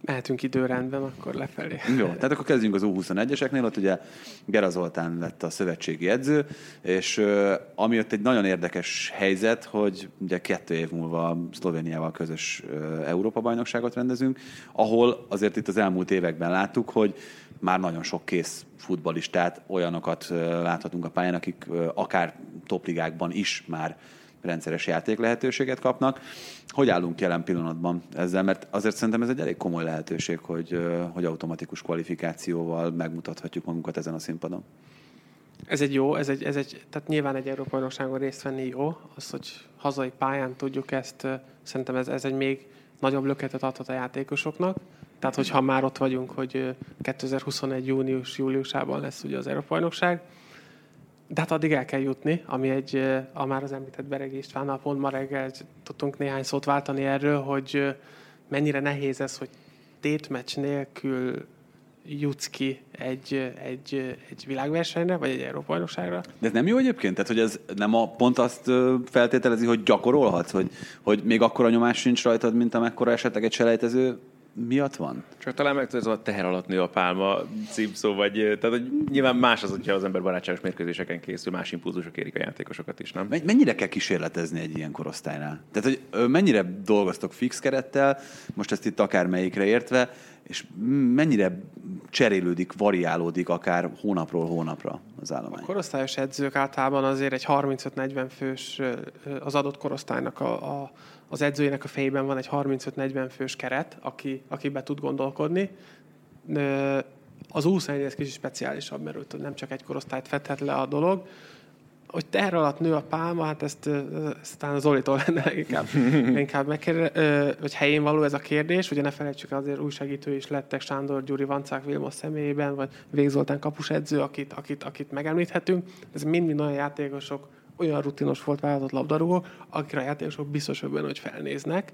Mehetünk időrendben, akkor lefelé. Jó, tehát akkor kezdjünk az U21-eseknél, ott ugye Gera Zoltán lett a szövetségi edző, és ami ott egy nagyon érdekes helyzet, hogy ugye kettő év múlva Szlovéniával közös Európa-bajnokságot rendezünk, ahol azért itt az elmúlt években láttuk, hogy már nagyon sok kész futbalistát, olyanokat láthatunk a pályán, akik akár topligákban is már rendszeres játék lehetőséget kapnak. Hogy állunk jelen pillanatban ezzel? Mert azért szerintem ez egy elég komoly lehetőség, hogy, hogy automatikus kvalifikációval megmutathatjuk magunkat ezen a színpadon. Ez egy jó, ez egy, ez egy, tehát nyilván egy Európai Bajnokságon részt venni jó, az, hogy hazai pályán tudjuk ezt, szerintem ez, ez egy még nagyobb löketet adhat a játékosoknak. Tehát, hogyha már ott vagyunk, hogy 2021. június-júliusában lesz ugye az Európai Bajnokság, de hát addig el kell jutni, ami egy, a már az említett Bereg Istvánnal pont ma reggel tudtunk néhány szót váltani erről, hogy mennyire nehéz ez, hogy tétmeccs nélkül jutsz ki egy, egy, egy világversenyre, vagy egy Európa-bajnokságra. De ez nem jó egyébként? Tehát, hogy ez nem a, pont azt feltételezi, hogy gyakorolhatsz, hogy, hogy még akkora nyomás sincs rajtad, mint amekkora esetleg egy selejtező miatt van? Csak talán meg ez a teher alatt nő a pálma címszó, vagy tehát hogy nyilván más az, hogyha az ember barátságos mérkőzéseken készül, más impulzusok érik a játékosokat is, nem? Mennyire kell kísérletezni egy ilyen korosztálynál? Tehát, hogy mennyire dolgoztok fix kerettel, most ezt itt akár melyikre értve, és mennyire cserélődik, variálódik akár hónapról hónapra az állomány? A korosztályos edzők általában azért egy 35-40 fős az adott korosztálynak a, a az edzőjének a fejében van egy 35-40 fős keret, aki, aki be tud gondolkodni. Az 21 ez kicsit speciálisabb, mert nem csak egy korosztályt fedhet le a dolog. Hogy teher alatt nő a pálma, hát ezt, ezt talán Zolitól lenne inkább, inkább megkérdez, hogy helyén való ez a kérdés. Ugye ne felejtsük, azért újságítő is lettek Sándor Gyuri Vancák Vilmos személyében, vagy Vég Zoltán kapusedző, akit, akit, akit megemlíthetünk. Ez mind-mind olyan játékosok, olyan rutinos volt vállalatot labdarúgó, akikre a játékosok biztos hogy felnéznek.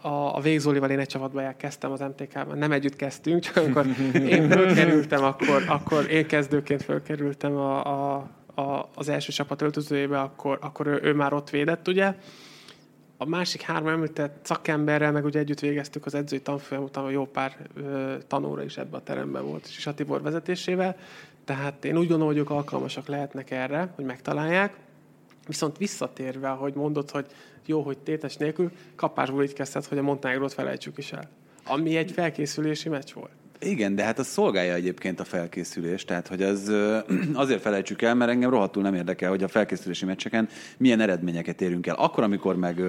a, a Végzolival én egy csapatban elkezdtem az MTK-ban. Nem együtt kezdtünk, csak amikor én fölkerültem, akkor, akkor én kezdőként fölkerültem a, a, a, az első csapat öltözőjébe, akkor, akkor ő, ő már ott védett, ugye. A másik három említett szakemberrel, meg ugye együtt végeztük az edzői tanfolyam után, jó pár ö, tanóra is ebbe a teremben volt, és a Tibor vezetésével. Tehát én úgy gondolom, hogy ők alkalmasak lehetnek erre, hogy megtalálják. Viszont visszatérve, hogy mondod, hogy jó, hogy tétes nélkül, kapásból így kezdted, hogy a Montenegrót felejtsük is el. Ami egy felkészülési meccs volt. Igen, de hát az szolgálja egyébként a felkészülést, tehát hogy az azért felejtsük el, mert engem rohadtul nem érdekel, hogy a felkészülési meccseken milyen eredményeket érünk el. Akkor, amikor meg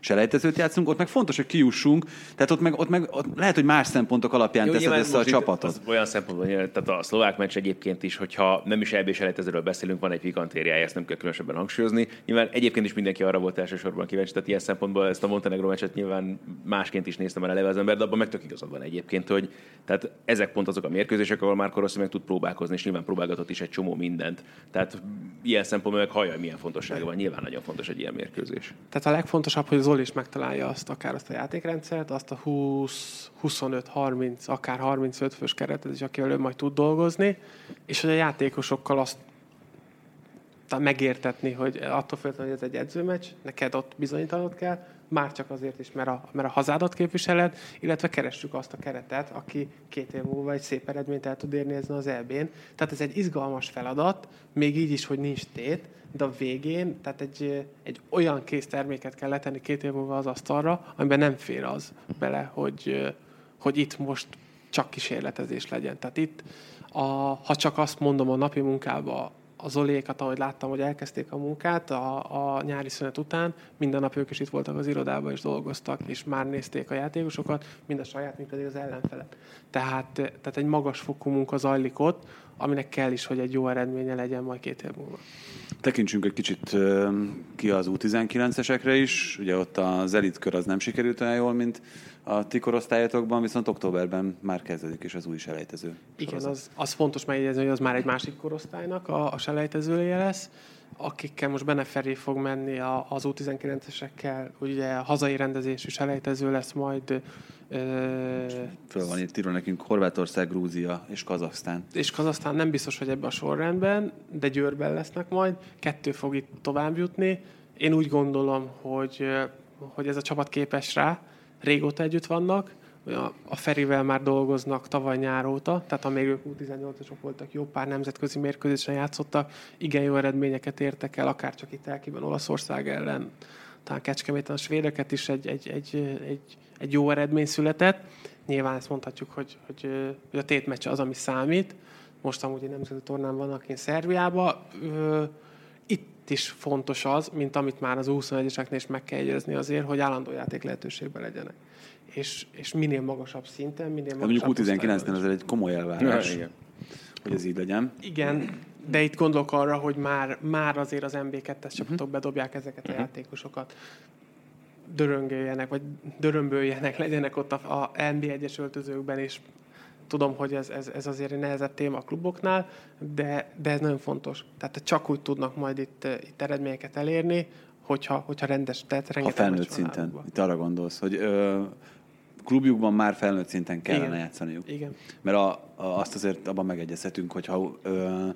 selejtezőt játszunk, ott meg fontos, hogy kiussunk, tehát ott meg, ott meg ott lehet, hogy más szempontok alapján Jó, teszed össze a csapatot. Olyan szempontból, tehát a szlovák meccs egyébként is, hogyha nem is EB selejtezőről beszélünk, van egy pikantériája, ezt nem kell különösebben hangsúlyozni. Nyilván egyébként is mindenki arra volt elsősorban kíváncsi, tehát ilyen szempontból ezt a Montenegro meccset nyilván másként is néztem el eleve az ember, de abban meg tök igazad van egyébként, hogy tehát ezek pont azok a mérkőzések, ahol már Rossi meg tud próbálkozni, és nyilván próbálgatott is egy csomó mindent. Tehát ilyen szempontból meg hallja, milyen fontossága van. Nyilván nagyon fontos egy ilyen mérkőzés. Tehát a legfontosabb, hogy Zoli is megtalálja azt, akár azt a játékrendszert, azt a 20, 25, 30, akár 35 fős keretet is, akivel ő majd tud dolgozni, és hogy a játékosokkal azt megértetni, hogy attól függetlenül, hogy ez egy edzőmeccs, neked ott bizonyítanod kell, már csak azért is, mert a, mert a hazádat képviseled, illetve keressük azt a keretet, aki két év múlva egy szép eredményt el tud érni ezen az EB-n. Tehát ez egy izgalmas feladat, még így is, hogy nincs tét, de a végén, tehát egy, egy olyan kész terméket kell letenni két év múlva az asztalra, amiben nem fér az bele, hogy, hogy itt most csak kísérletezés legyen. Tehát itt, a, ha csak azt mondom a napi munkába, az Olékat, ahogy láttam, hogy elkezdték a munkát a, a nyári szünet után, minden nap ők is itt voltak az irodában, és dolgoztak, és már nézték a játékosokat, mind a saját, mind pedig az ellenfelet. Tehát, tehát egy magas fokú munka zajlik ott, aminek kell is, hogy egy jó eredménye legyen majd két év múlva. Tekintsünk egy kicsit ki az U19-esekre is. Ugye ott az elitkör az nem sikerült olyan jól, mint a ti korosztályatokban, viszont októberben már kezdődik is az új selejtező. Igen, az, az fontos megjegyezni, hogy az már egy másik korosztálynak a, a selejtezője lesz akikkel most Beneferé fog menni a, az U19-esekkel, ugye a hazai rendezésű selejtező lesz majd. Föl van itt írva nekünk Horvátország, Grúzia és Kazaksztán. És Kazaksztán nem biztos, hogy ebben a sorrendben, de Győrben lesznek majd. Kettő fog itt tovább jutni. Én úgy gondolom, hogy, hogy ez a csapat képes rá, régóta együtt vannak, a Ferivel már dolgoznak tavaly nyár óta, tehát amíg ők U18-osok voltak, jó pár nemzetközi mérkőzésen játszottak, igen jó eredményeket értek el, akár csak itt elkiben Olaszország ellen, talán Kecskeméten a svédeket is egy, egy, egy, egy, egy jó eredmény született. Nyilván ezt mondhatjuk, hogy, hogy, hogy a tétmeccs az, ami számít. Most amúgy egy nemzeti tornán vannak én Szerbiában. Itt is fontos az, mint amit már az 21-eseknél is meg kell jegyezni azért, hogy állandó játék lehetőségben legyenek és, és minél magasabb szinten, minél hát magasabb Mondjuk U19-nél ez egy komoly elvárás, ja, hogy ez így legyen. Igen, de itt gondolok arra, hogy már, már azért az MB2-es csapatok uh-huh. bedobják ezeket uh-huh. a mhm. játékosokat döröngöljenek, vagy dörömböljenek, legyenek ott a, a NB1-es öltözőkben, és tudom, hogy ez, ez, ez azért egy nehezebb téma a kluboknál, de, de ez nagyon fontos. Tehát csak úgy tudnak majd itt, itt eredményeket elérni, hogyha, hogyha rendes, tehát rengeteg A felnőtt szinten, itt arra gondolsz, hogy ö, klubjukban már felnőtt szinten kellene Igen. játszaniuk. Igen. Mert a, a, azt azért abban megegyezhetünk, hogyha ö,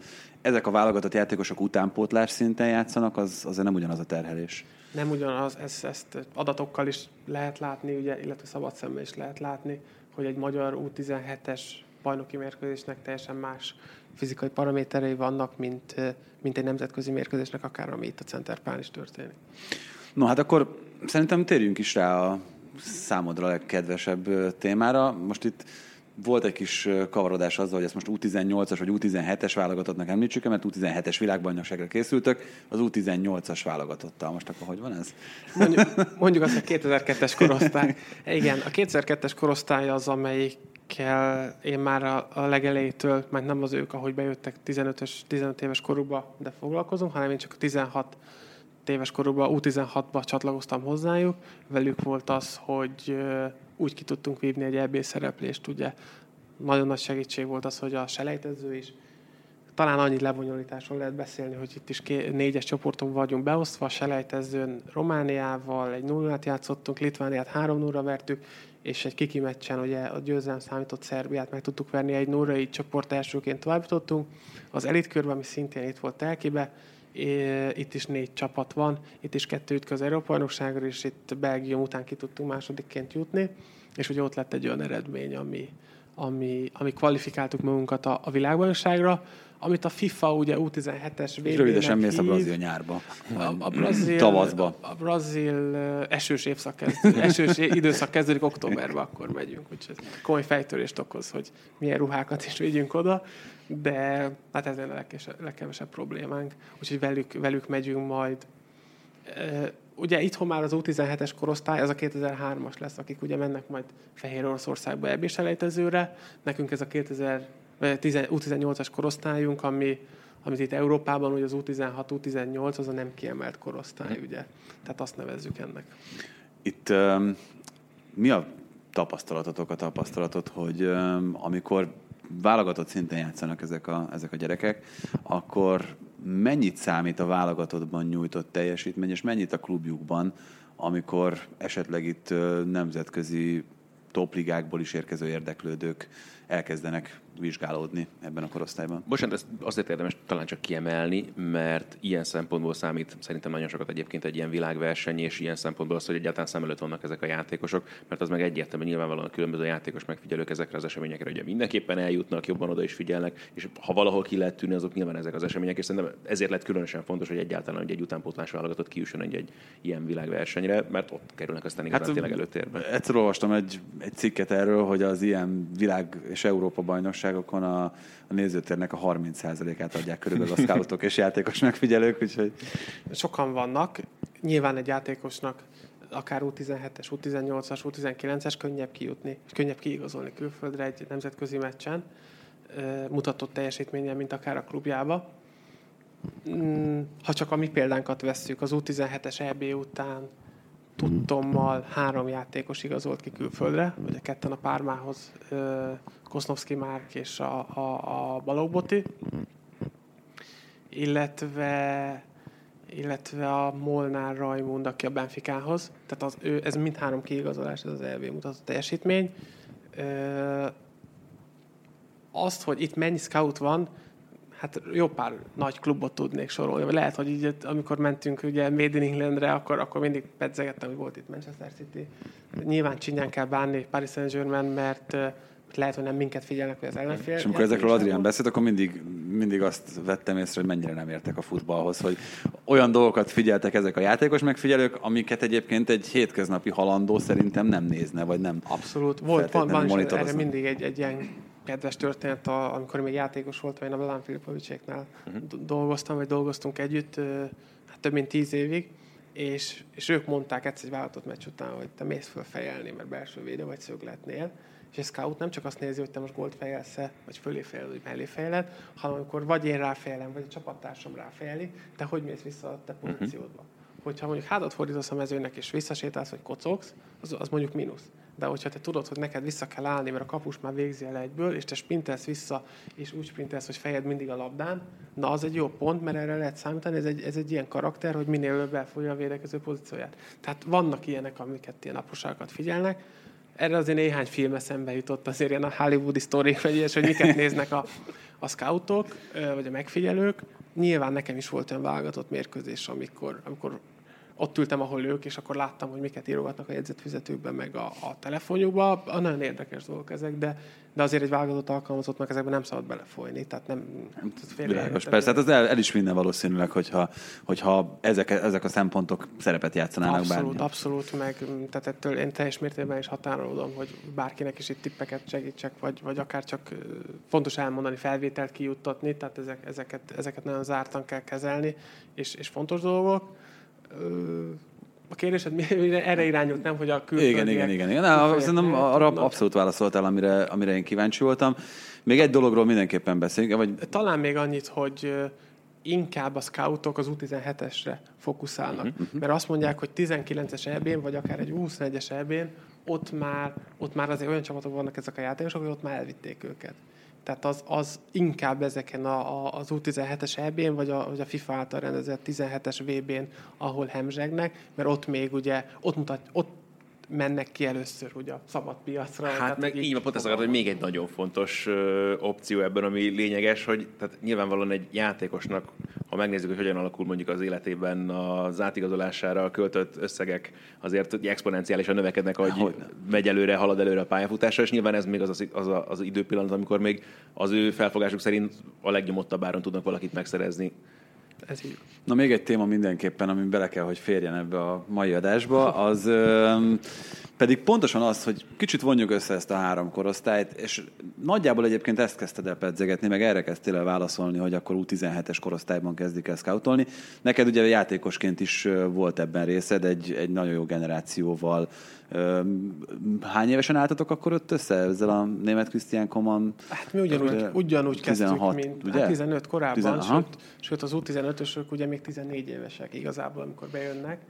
ezek a válogatott játékosok utánpótlás szinten játszanak, az azért nem ugyanaz a terhelés. Nem ugyanaz, ezt, ezt adatokkal is lehet látni, ugye, illetve szabad szemmel is lehet látni, hogy egy magyar U17-es bajnoki mérkőzésnek teljesen más fizikai paraméterei vannak, mint, mint egy nemzetközi mérkőzésnek, akár ami itt a Centerpán is történik. No, hát akkor szerintem térjünk is rá a számodra legkedvesebb témára. Most itt volt egy kis kavarodás azzal, hogy ezt most U18-as vagy U17-es válogatottnak említsük, mert U17-es világbajnokságra készültök, az U18-as válogatottal. Most akkor hogy van ez? Mondjuk, mondjuk azt a 2002-es korosztály. Igen, a 2002-es korosztály az, amelyikkel én már a, a legelejétől, mert nem az ők, ahogy bejöttek 15-ös, 15 éves korukba, de foglalkozunk, hanem én csak a 16 éves korukban, U16-ba csatlakoztam hozzájuk, velük volt az, hogy úgy ki tudtunk vívni egy EB szereplést, ugye. Nagyon nagy segítség volt az, hogy a selejtező is. Talán annyi lebonyolításról lehet beszélni, hogy itt is négyes csoportok vagyunk beosztva, a selejtezőn Romániával egy nullát játszottunk, Litvániát 3 0 vertük, és egy kiki meccsen ugye a győzelem számított Szerbiát meg tudtuk verni egy 0 így csoport elsőként továbbítottunk. Az elitkörben, ami szintén itt volt Telkibe, itt is négy csapat van, itt is kettő ütköz Európa és itt Belgium után ki tudtunk másodikként jutni, és ugye ott lett egy olyan eredmény, ami, ami, ami kvalifikáltuk magunkat a, a világbajnokságra, amit a FIFA ugye U17-es vb Rövidesen mész a brazil nyárba. A, a brazil, Tavaszba. A, brazil esős évszak kezdődik, esős időszak kezdődik októberben, akkor megyünk. Úgyhogy komoly fejtörést okoz, hogy milyen ruhákat is vigyünk oda, de hát ez a legkevesebb problémánk. Úgyhogy velük, velük megyünk majd ugye itthon már az U17-es korosztály, az a 2003-as lesz, akik ugye mennek majd Fehér Oroszországba ebbés elejtezőre. Nekünk ez a 2000, U18-as korosztályunk, ami, amit itt Európában, ugye az U16, U18, az a nem kiemelt korosztály, ugye. Tehát azt nevezzük ennek. Itt um, mi a tapasztalatotok, a tapasztalatot, hogy um, amikor válogatott szinten játszanak ezek a, ezek a gyerekek, akkor mennyit számít a válogatottban nyújtott teljesítmény, és mennyit a klubjukban, amikor esetleg itt nemzetközi topligákból is érkező érdeklődők elkezdenek vizsgálódni ebben a korosztályban. Bocsánat, ezt azért érdemes talán csak kiemelni, mert ilyen szempontból számít szerintem nagyon sokat egyébként egy ilyen világverseny, és ilyen szempontból az, hogy egyáltalán szem előtt vannak ezek a játékosok, mert az meg egyértelműen nyilvánvalóan a különböző játékos megfigyelők ezekre az eseményekre, ugye mindenképpen eljutnak, jobban oda is figyelnek, és ha valahol ki lehet tűnni, azok nyilván ezek az események, és szerintem ezért lett különösen fontos, hogy egyáltalán hogy egy utánpótlás válogatott kiüssön egy, egy ilyen világversenyre, mert ott kerülnek aztán igazán hát, tényleg előtérbe. Egyszer olvastam egy, egy cikket erről, hogy az ilyen világ és Európa bajnokságokon a, a nézőtérnek a 30%-át adják körülbelül a scoutok és játékos megfigyelők, úgyhogy... Sokan vannak. Nyilván egy játékosnak akár U17-es, U18-as, U19-es könnyebb kijutni, könnyebb kiigazolni külföldre egy nemzetközi meccsen, mutatott teljesítménye, mint akár a klubjába. Mm, ha csak a mi példánkat vesszük, az U17-es EB után tudtommal három játékos igazolt ki külföldre, a ketten a Pármához, Kosznovszki Márk és a, a, a Balogboti, illetve illetve a Molnár Rajmund, aki a Benficához. Tehát az, ő, ez mindhárom kiigazolás, ez az LV mutatott teljesítmény. Ö, azt, hogy itt mennyi scout van, hát jó pár nagy klubot tudnék sorolni. Lehet, hogy így, amikor mentünk ugye Made in Englandre, akkor, akkor mindig pedzegettem, hogy volt itt Manchester City. Nyilván csinyán kell bánni Paris Saint-Germain, mert lehet, hogy nem minket figyelnek, hogy az ellenfél. És amikor ezekről Adrián beszélt, akkor mindig, mindig azt vettem észre, hogy mennyire nem értek a futballhoz, hogy olyan dolgokat figyeltek ezek a játékos megfigyelők, amiket egyébként egy hétköznapi halandó szerintem nem nézne, vagy nem. Abszolút. Volt, van, van erre mindig egy, egy ilyen kedves történet, a, amikor még játékos voltam, én a Velán Filippovicséknál uh-huh. dolgoztam, vagy dolgoztunk együtt, hát több mint tíz évig, és, és ők mondták egyszer egy vállalatot meccs után, hogy te mész föl fejelni, mert belső védő vagy szögletnél, és a scout nem csak azt nézi, hogy te most gólt fejelsz vagy fölé fejled, vagy mellé fejled, hanem amikor vagy én ráfejelem, vagy a csapattársam ráfejeli, te hogy mész vissza a te mhm. pozíciódba. Uh-huh. Hogyha mondjuk hátat fordítasz a mezőnek, és visszasétálsz, vagy kocogsz, az, az mondjuk mínusz de hogyha te tudod, hogy neked vissza kell állni, mert a kapus már végzi el egyből, és te sprintelsz vissza, és úgy sprintelsz, hogy fejed mindig a labdán, na az egy jó pont, mert erre lehet számítani, ez egy, ez egy ilyen karakter, hogy minél előbb elfogja a védekező pozícióját. Tehát vannak ilyenek, amiket ilyen apróságokat figyelnek, erre azért néhány film eszembe jutott, azért ilyen a hollywoodi sztorik, vagy ilyes, hogy miket néznek a, a scoutok, vagy a megfigyelők. Nyilván nekem is volt olyan válogatott mérkőzés, amikor, amikor ott ültem, ahol ők, és akkor láttam, hogy miket írogatnak a jegyzetfizetőkben, meg a, a telefonjukban. A nagyon érdekes dolgok ezek, de, de azért egy válogatott alkalmazottnak ezekben nem szabad belefolyni. Tehát nem... Világos, persze, hát az el, el, is minden valószínűleg, hogyha, hogyha ezek, ezek a szempontok szerepet játszanának Abszolút, bármi. abszolút, meg tehát ettől én teljes mértékben is határolódom, hogy bárkinek is itt tippeket segítsek, vagy, vagy akár csak fontos elmondani, felvételt kijuttatni, tehát ezek, ezeket, ezeket nagyon zártan kell kezelni, és, és fontos dolgok a kérdésed erre irányult, nem, hogy a külföldiek... Igen, igen, igen. igen. Na, szerintem arra abszolút válaszoltál, amire, amire én kíváncsi voltam. Még egy dologról mindenképpen beszélünk. Vagy... Talán még annyit, hogy inkább a scoutok az U17-esre fókuszálnak. Uh-huh. Mert azt mondják, hogy 19-es eb vagy akár egy 21-es eb ott már, ott már azért olyan csapatok vannak ezek a játékosok, hogy ott már elvitték őket. Tehát az, az inkább ezeken a, a, az U17-es EB-n, vagy a, vagy a FIFA által rendezett 17-es VB-n, ahol hemzsegnek, mert ott még ugye, ott, mutat, ott mennek ki először ugye a szabad piacra. Hát tehát meg így így van, pont ezt akartam, hogy még egy nagyon fontos ö, opció ebben, ami lényeges, hogy tehát nyilvánvalóan egy játékosnak, ha megnézzük, hogy hogyan alakul mondjuk az életében az átigazolására költött összegek, azért exponenciálisan növekednek, ahogy Hogyne. megy előre, halad előre a pályafutása, és nyilván ez még az az, az, az időpillanat, amikor még az ő felfogásuk szerint a legnyomottabb áron tudnak valakit megszerezni. Ez így. Na még egy téma mindenképpen, ami bele kell, hogy férjen ebbe a mai adásba, az pedig pontosan az, hogy kicsit vonjuk össze ezt a három korosztályt, és nagyjából egyébként ezt kezdted el pedzegetni, meg erre kezdtél el válaszolni, hogy akkor U17-es korosztályban kezdik el scoutolni. Neked ugye játékosként is volt ebben részed, egy, egy nagyon jó generációval. Hány évesen álltatok akkor ott össze ezzel a német Christian Koman? Hát mi ugyanúgy, ugyanúgy kezdtük, 16, mint ugye? hát 15 korábban, 10 aha. sőt, sőt az U15-ösök ugye még 14 évesek igazából, amikor bejönnek.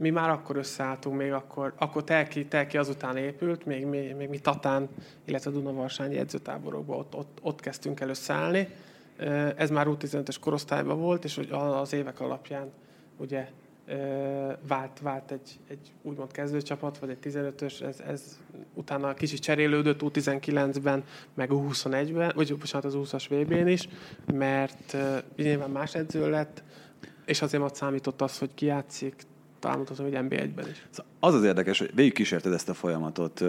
Mi már akkor összeálltunk, még akkor, akkor Telki, Telki azután épült, még, még, még mi Tatán, illetve Dunavarsány edzőtáborokban ott, ott, ott kezdtünk el összeállni. Ez már U15-ös korosztályban volt, és az évek alapján ugye vált, vált egy, egy úgymond kezdőcsapat, vagy egy 15-ös, ez, ez utána kicsit cserélődött U19-ben, meg U21-ben, vagy bocsánat, az 20-as VB-n is, mert nyilván más edző lett, és azért ott számított az, hogy ki játszik, mutatom, hogy NB1-ben is. Szóval Az az érdekes, hogy végigkísérted ezt a folyamatot.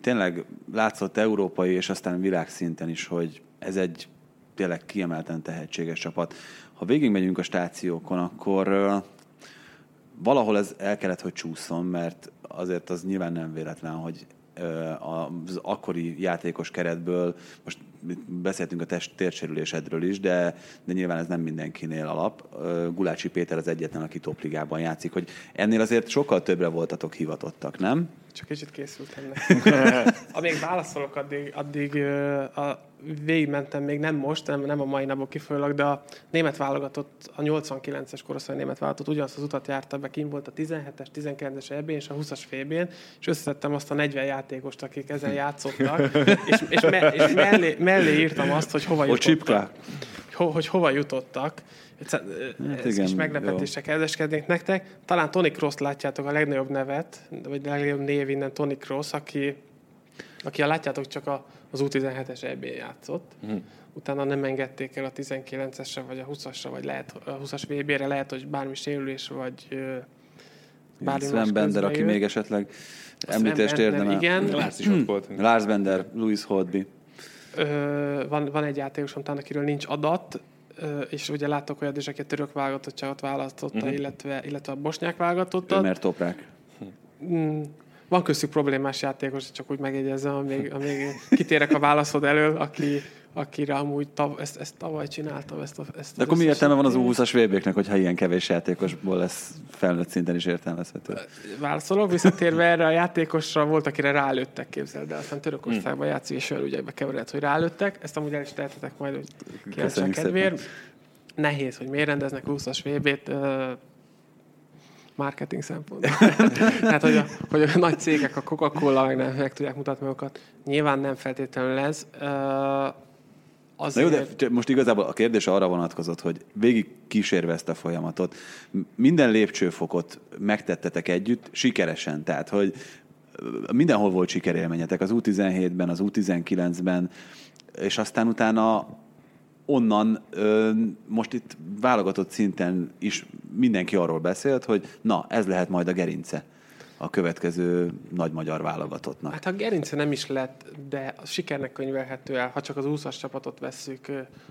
Tényleg látszott európai és aztán világszinten is, hogy ez egy tényleg kiemelten tehetséges csapat. Ha végigmegyünk a stációkon, akkor valahol ez el kellett, hogy csúszson, mert azért az nyilván nem véletlen, hogy az akkori játékos keretből, most beszéltünk a test térsérülésedről is, de, de nyilván ez nem mindenkinél alap. Gulácsi Péter az egyetlen, aki topligában játszik, hogy ennél azért sokkal többre voltatok hivatottak, nem? Csak kicsit készültem. Amíg válaszolok, addig, addig a, végigmentem, még nem most, nem, nem a mai napok kifolyólag, de a német válogatott, a 89-es korosztály német válogatott ugyanazt az utat járta be, kim volt a 17-es, 19-es eb és a 20-as fb és összeszedtem azt a 40 játékost, akik ezen játszottak, és, és, me, és mellé, mellé írtam azt, hogy hova jutottak. csipklá? Ho, hogy hova jutottak. Ez, ez igen, kis meglepetések kedveskednék nektek. Talán Tony Cross látjátok a legnagyobb nevet, vagy a legnagyobb név innen Tony Cross, aki, aki a látjátok csak a, az U17-es EB játszott. Mhm. Utána nem engedték el a 19-esre, vagy a 20-asra, vagy lehet a 20-as VB-re, lehet, hogy bármi sérülés, vagy bármi Sven Bender, aki közbejött. még esetleg említést érdemel. Igen, Lársz is ott volt. Lars Bender, Louis Holtby. Ö, van, van egy játékosom, talán akiről nincs adat, ö, és ugye látok olyat is, aki a török válogatottságot választotta, uh-huh. illetve, illetve a bosnyák válogatottat. Ömer Toprák. Mm, van köztük problémás játékos, csak úgy megjegyezem, amíg, amíg kitérek a válaszod elől, aki, akire amúgy tav, ezt, ezt tavaly csináltam. Ezt, a, ezt De akkor mi értelme van az U20-as VB-knek, hogyha ilyen kevés játékosból lesz felnőtt szinten is értelmezhető? Válaszolok, visszatérve erre a játékosra volt, akire rálőttek, képzeld el, aztán Törökországban játszik, és olyan ügyekbe keveredett, hogy rálőttek. Ezt amúgy el is tehetetek majd, hogy Köszönjük kedvéért. Nehéz, hogy miért rendeznek 20-as VB-t, marketing szempontból. Tehát, hogy a, hogy a nagy cégek, a Coca-Cola meg, nem, meg tudják mutatni magukat. Nyilván nem feltétlenül ez. Ö, Na azért, jó, de most igazából a kérdés arra vonatkozott, hogy végig kísérve ezt a folyamatot, minden lépcsőfokot megtettetek együtt, sikeresen, tehát, hogy mindenhol volt sikerélményetek, az U17-ben, az U19-ben, és aztán utána onnan most itt válogatott szinten is mindenki arról beszélt, hogy na, ez lehet majd a gerince a következő nagy magyar válogatottnak. Hát a gerince nem is lett, de a sikernek könyvelhető el. Ha csak az 20-as csapatot vesszük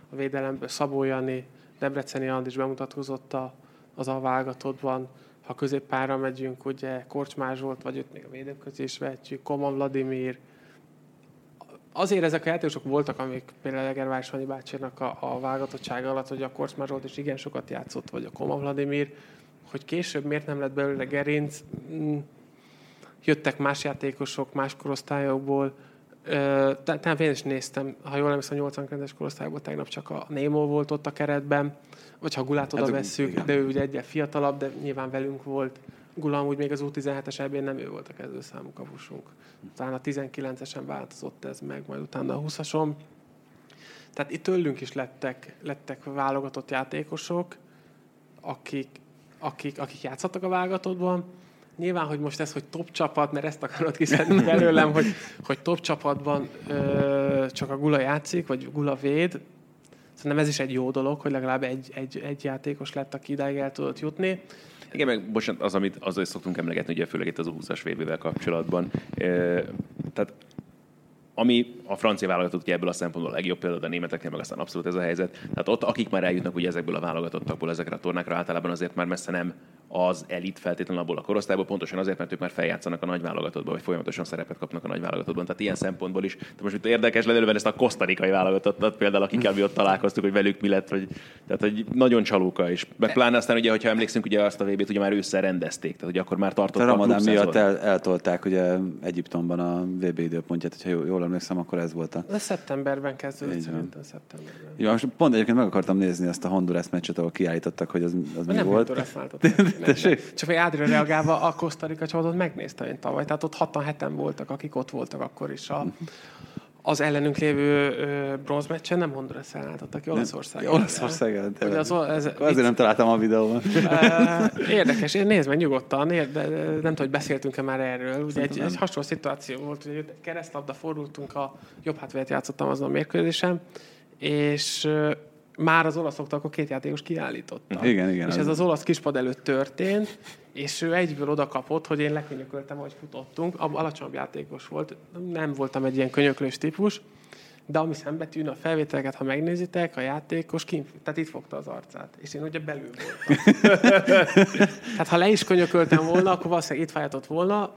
a védelemből, Szabó Jani, Debreceni Andis bemutatkozott a, az a válogatottban. Ha középpára megyünk, ugye Korcsmás volt, vagy őt még a védők közé is vehetjük, Koman Vladimir. Azért ezek a játékosok voltak, amik például Egervár Sanyi bácsinak a, a válogatottsága alatt, hogy a Korcsmás volt, és igen sokat játszott, vagy a Koman Vladimir, hogy később miért nem lett belőle gerinc, mm, jöttek más játékosok más korosztályokból. Ö, te- Talán én is néztem, ha jól emlékszem, a 89-es korosztályból tegnap csak a Némo volt ott a keretben, vagy ha Gulát oda Hát, vesszük, igen. de ő ugye egyel fiatalabb, de nyilván velünk volt. Gula amúgy még az U17-es ebben nem ő volt a kezdőszámú kapusunk. Talán a 19-esen változott ez meg, majd utána a 20-ason. Tehát itt tőlünk is lettek, lettek válogatott játékosok, akik, akik, akik játszottak a válogatottban. Nyilván, hogy most ez, hogy top csapat, mert ezt akarod kiszedni belőlem, hogy, hogy top csapatban ö, csak a Gula játszik, vagy Gula véd. Szerintem ez is egy jó dolog, hogy legalább egy, egy, egy játékos lett, aki idáig el tudott jutni. Igen, meg bocsánat, az, amit azért szoktunk emlegetni, ugye főleg itt az 20-as vb kapcsolatban. E, tehát ami a francia válogatott ugye ebből a szempontból a legjobb példa, de a németeknél meg aztán abszolút ez a helyzet. Tehát ott, akik már eljutnak ugye ezekből a válogatottakból ezekre a tornákra, általában azért már messze nem az elit feltétlenül abból a korosztályból, pontosan azért, mert ők már feljátszanak a nagy válogatottban, vagy folyamatosan szerepet kapnak a nagy válogatottban. Tehát ilyen szempontból is. De most itt érdekes lenne ezt a kosztarikai válogatottat például, akikkel mi ott találkoztuk, hogy velük mi lett, vagy, tehát hogy nagyon csalóka is. Meg pláne aztán ugye, hogyha emlékszünk, ugye azt a VB-t ugye már ősszel rendezték, tehát hogy akkor már tartott a Ramadán miatt el, eltolták ugye Egyiptomban a VB időpontját, hogyha jól emlékszem, akkor ez volt a... De szeptemberben kezdődött, szerintem szeptemberben. Jó, most pont egyébként meg akartam nézni azt a Honduras meccset, ahol kiállítottak, hogy az, az mi nem volt. Tessék? Csak hogy Ádri reagálva a Kosztarika csapatot megnézte én tavaly. Tehát ott hatan heten voltak, akik ott voltak akkor is. A, az ellenünk lévő bronzmeccsen nem Honduras ellen álltottak ki, Olaszország. Olaszország ellen, Ugye az, ez, Azért nem találtam a videóban. Érdekes, nézd meg nyugodtan, de nem tudom, hogy beszéltünk-e már erről. Ugye egy, egy hasonló szituáció volt, hogy keresztlabda fordultunk, a jobb hátvédet játszottam azon a mérkőzésen, és már az olaszoktól akkor két játékos kiállította. Igen, igen. És ez az olasz kispad előtt történt, és ő egyből oda kapott, hogy én lekönyököltem, hogy futottunk. Alacsonyabb játékos volt, nem voltam egy ilyen könyöklős típus, de ami szembetűn a felvételeket, ha megnézitek, a játékos kint, tehát itt fogta az arcát, és én ugye belül voltam. tehát ha le is könyököltem volna, akkor valószínűleg itt fájtott volna,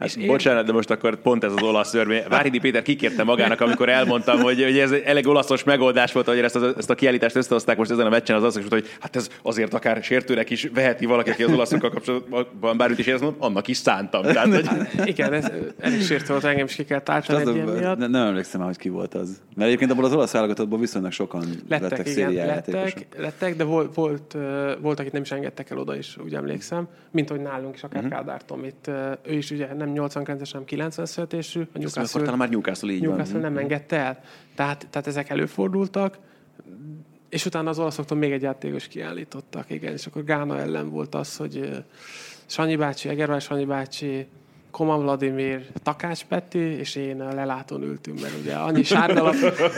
Hát, és bocsánat, én... de most akkor pont ez az olasz szörmény. Váridi Péter kikérte magának, amikor elmondtam, hogy, hogy ez elég olaszos megoldás volt, hogy ezt, a, ezt a kiállítást összehozták most ezen a meccsen, az az, hogy hát ez azért akár sértőnek is veheti valaki, aki az olaszokkal kapcsolatban bármit is érez, annak is szántam. Tehát, hogy... Hát, igen, ez elég sértő volt, engem is ki kell tártani egy ilyen miatt. Nem, nem emlékszem hogy ki volt az. Mert egyébként abból az olasz válogatottból viszonylag sokan lettek, lettek igen, lettek, lettek, de volt, volt, volt, akit nem is engedtek el oda is, úgy emlékszem, mint hogy nálunk is, akár uh-huh. Kádár Tomit, ő is ugye nem 89-es, hanem 90 születésű. A Newcastle, akkor már Newcastle így Newcastle van. nem engedte el. Tehát, tehát ezek előfordultak, és utána az olaszoktól még egy játékos kiállítottak, igen, és akkor Gána ellen volt az, hogy Sanyi bácsi, Egervár Sanyi bácsi, Koman Vladimir, Takács Peti, és én a lelátón ültünk, mert ugye annyi sárgalap,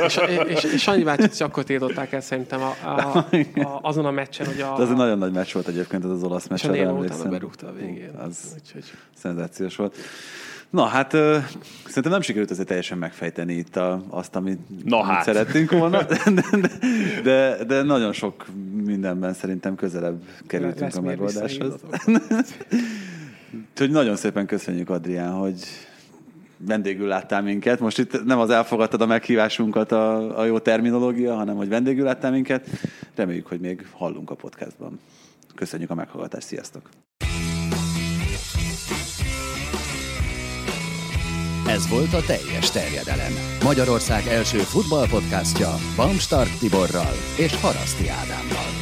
és, és, és Sanyi bácsit csak akkor tiltották el szerintem a, a, a, azon a meccsen, hogy a... De az egy nagyon nagy meccs volt egyébként, az az olasz meccs. És a utána berúgta a végén. Az Úgyhogy... szenzációs volt. Na hát uh, szerintem nem sikerült azért teljesen megfejteni itt a, azt, amit, Na amit hát. szerettünk volna, de, de, de, de nagyon sok mindenben szerintem közelebb kerültünk Lesz a megoldáshoz. Úgyhogy nagyon szépen köszönjük, Adrián, hogy vendégül láttál minket. Most itt nem az elfogadtad a meghívásunkat a, a jó terminológia, hanem hogy vendégül láttál minket. Reméljük, hogy még hallunk a podcastban. Köszönjük a meghallgatást, sziasztok! Ez volt a teljes terjedelem. Magyarország első futballpodcastja Bamstart Tiborral és Haraszti Ádámmal.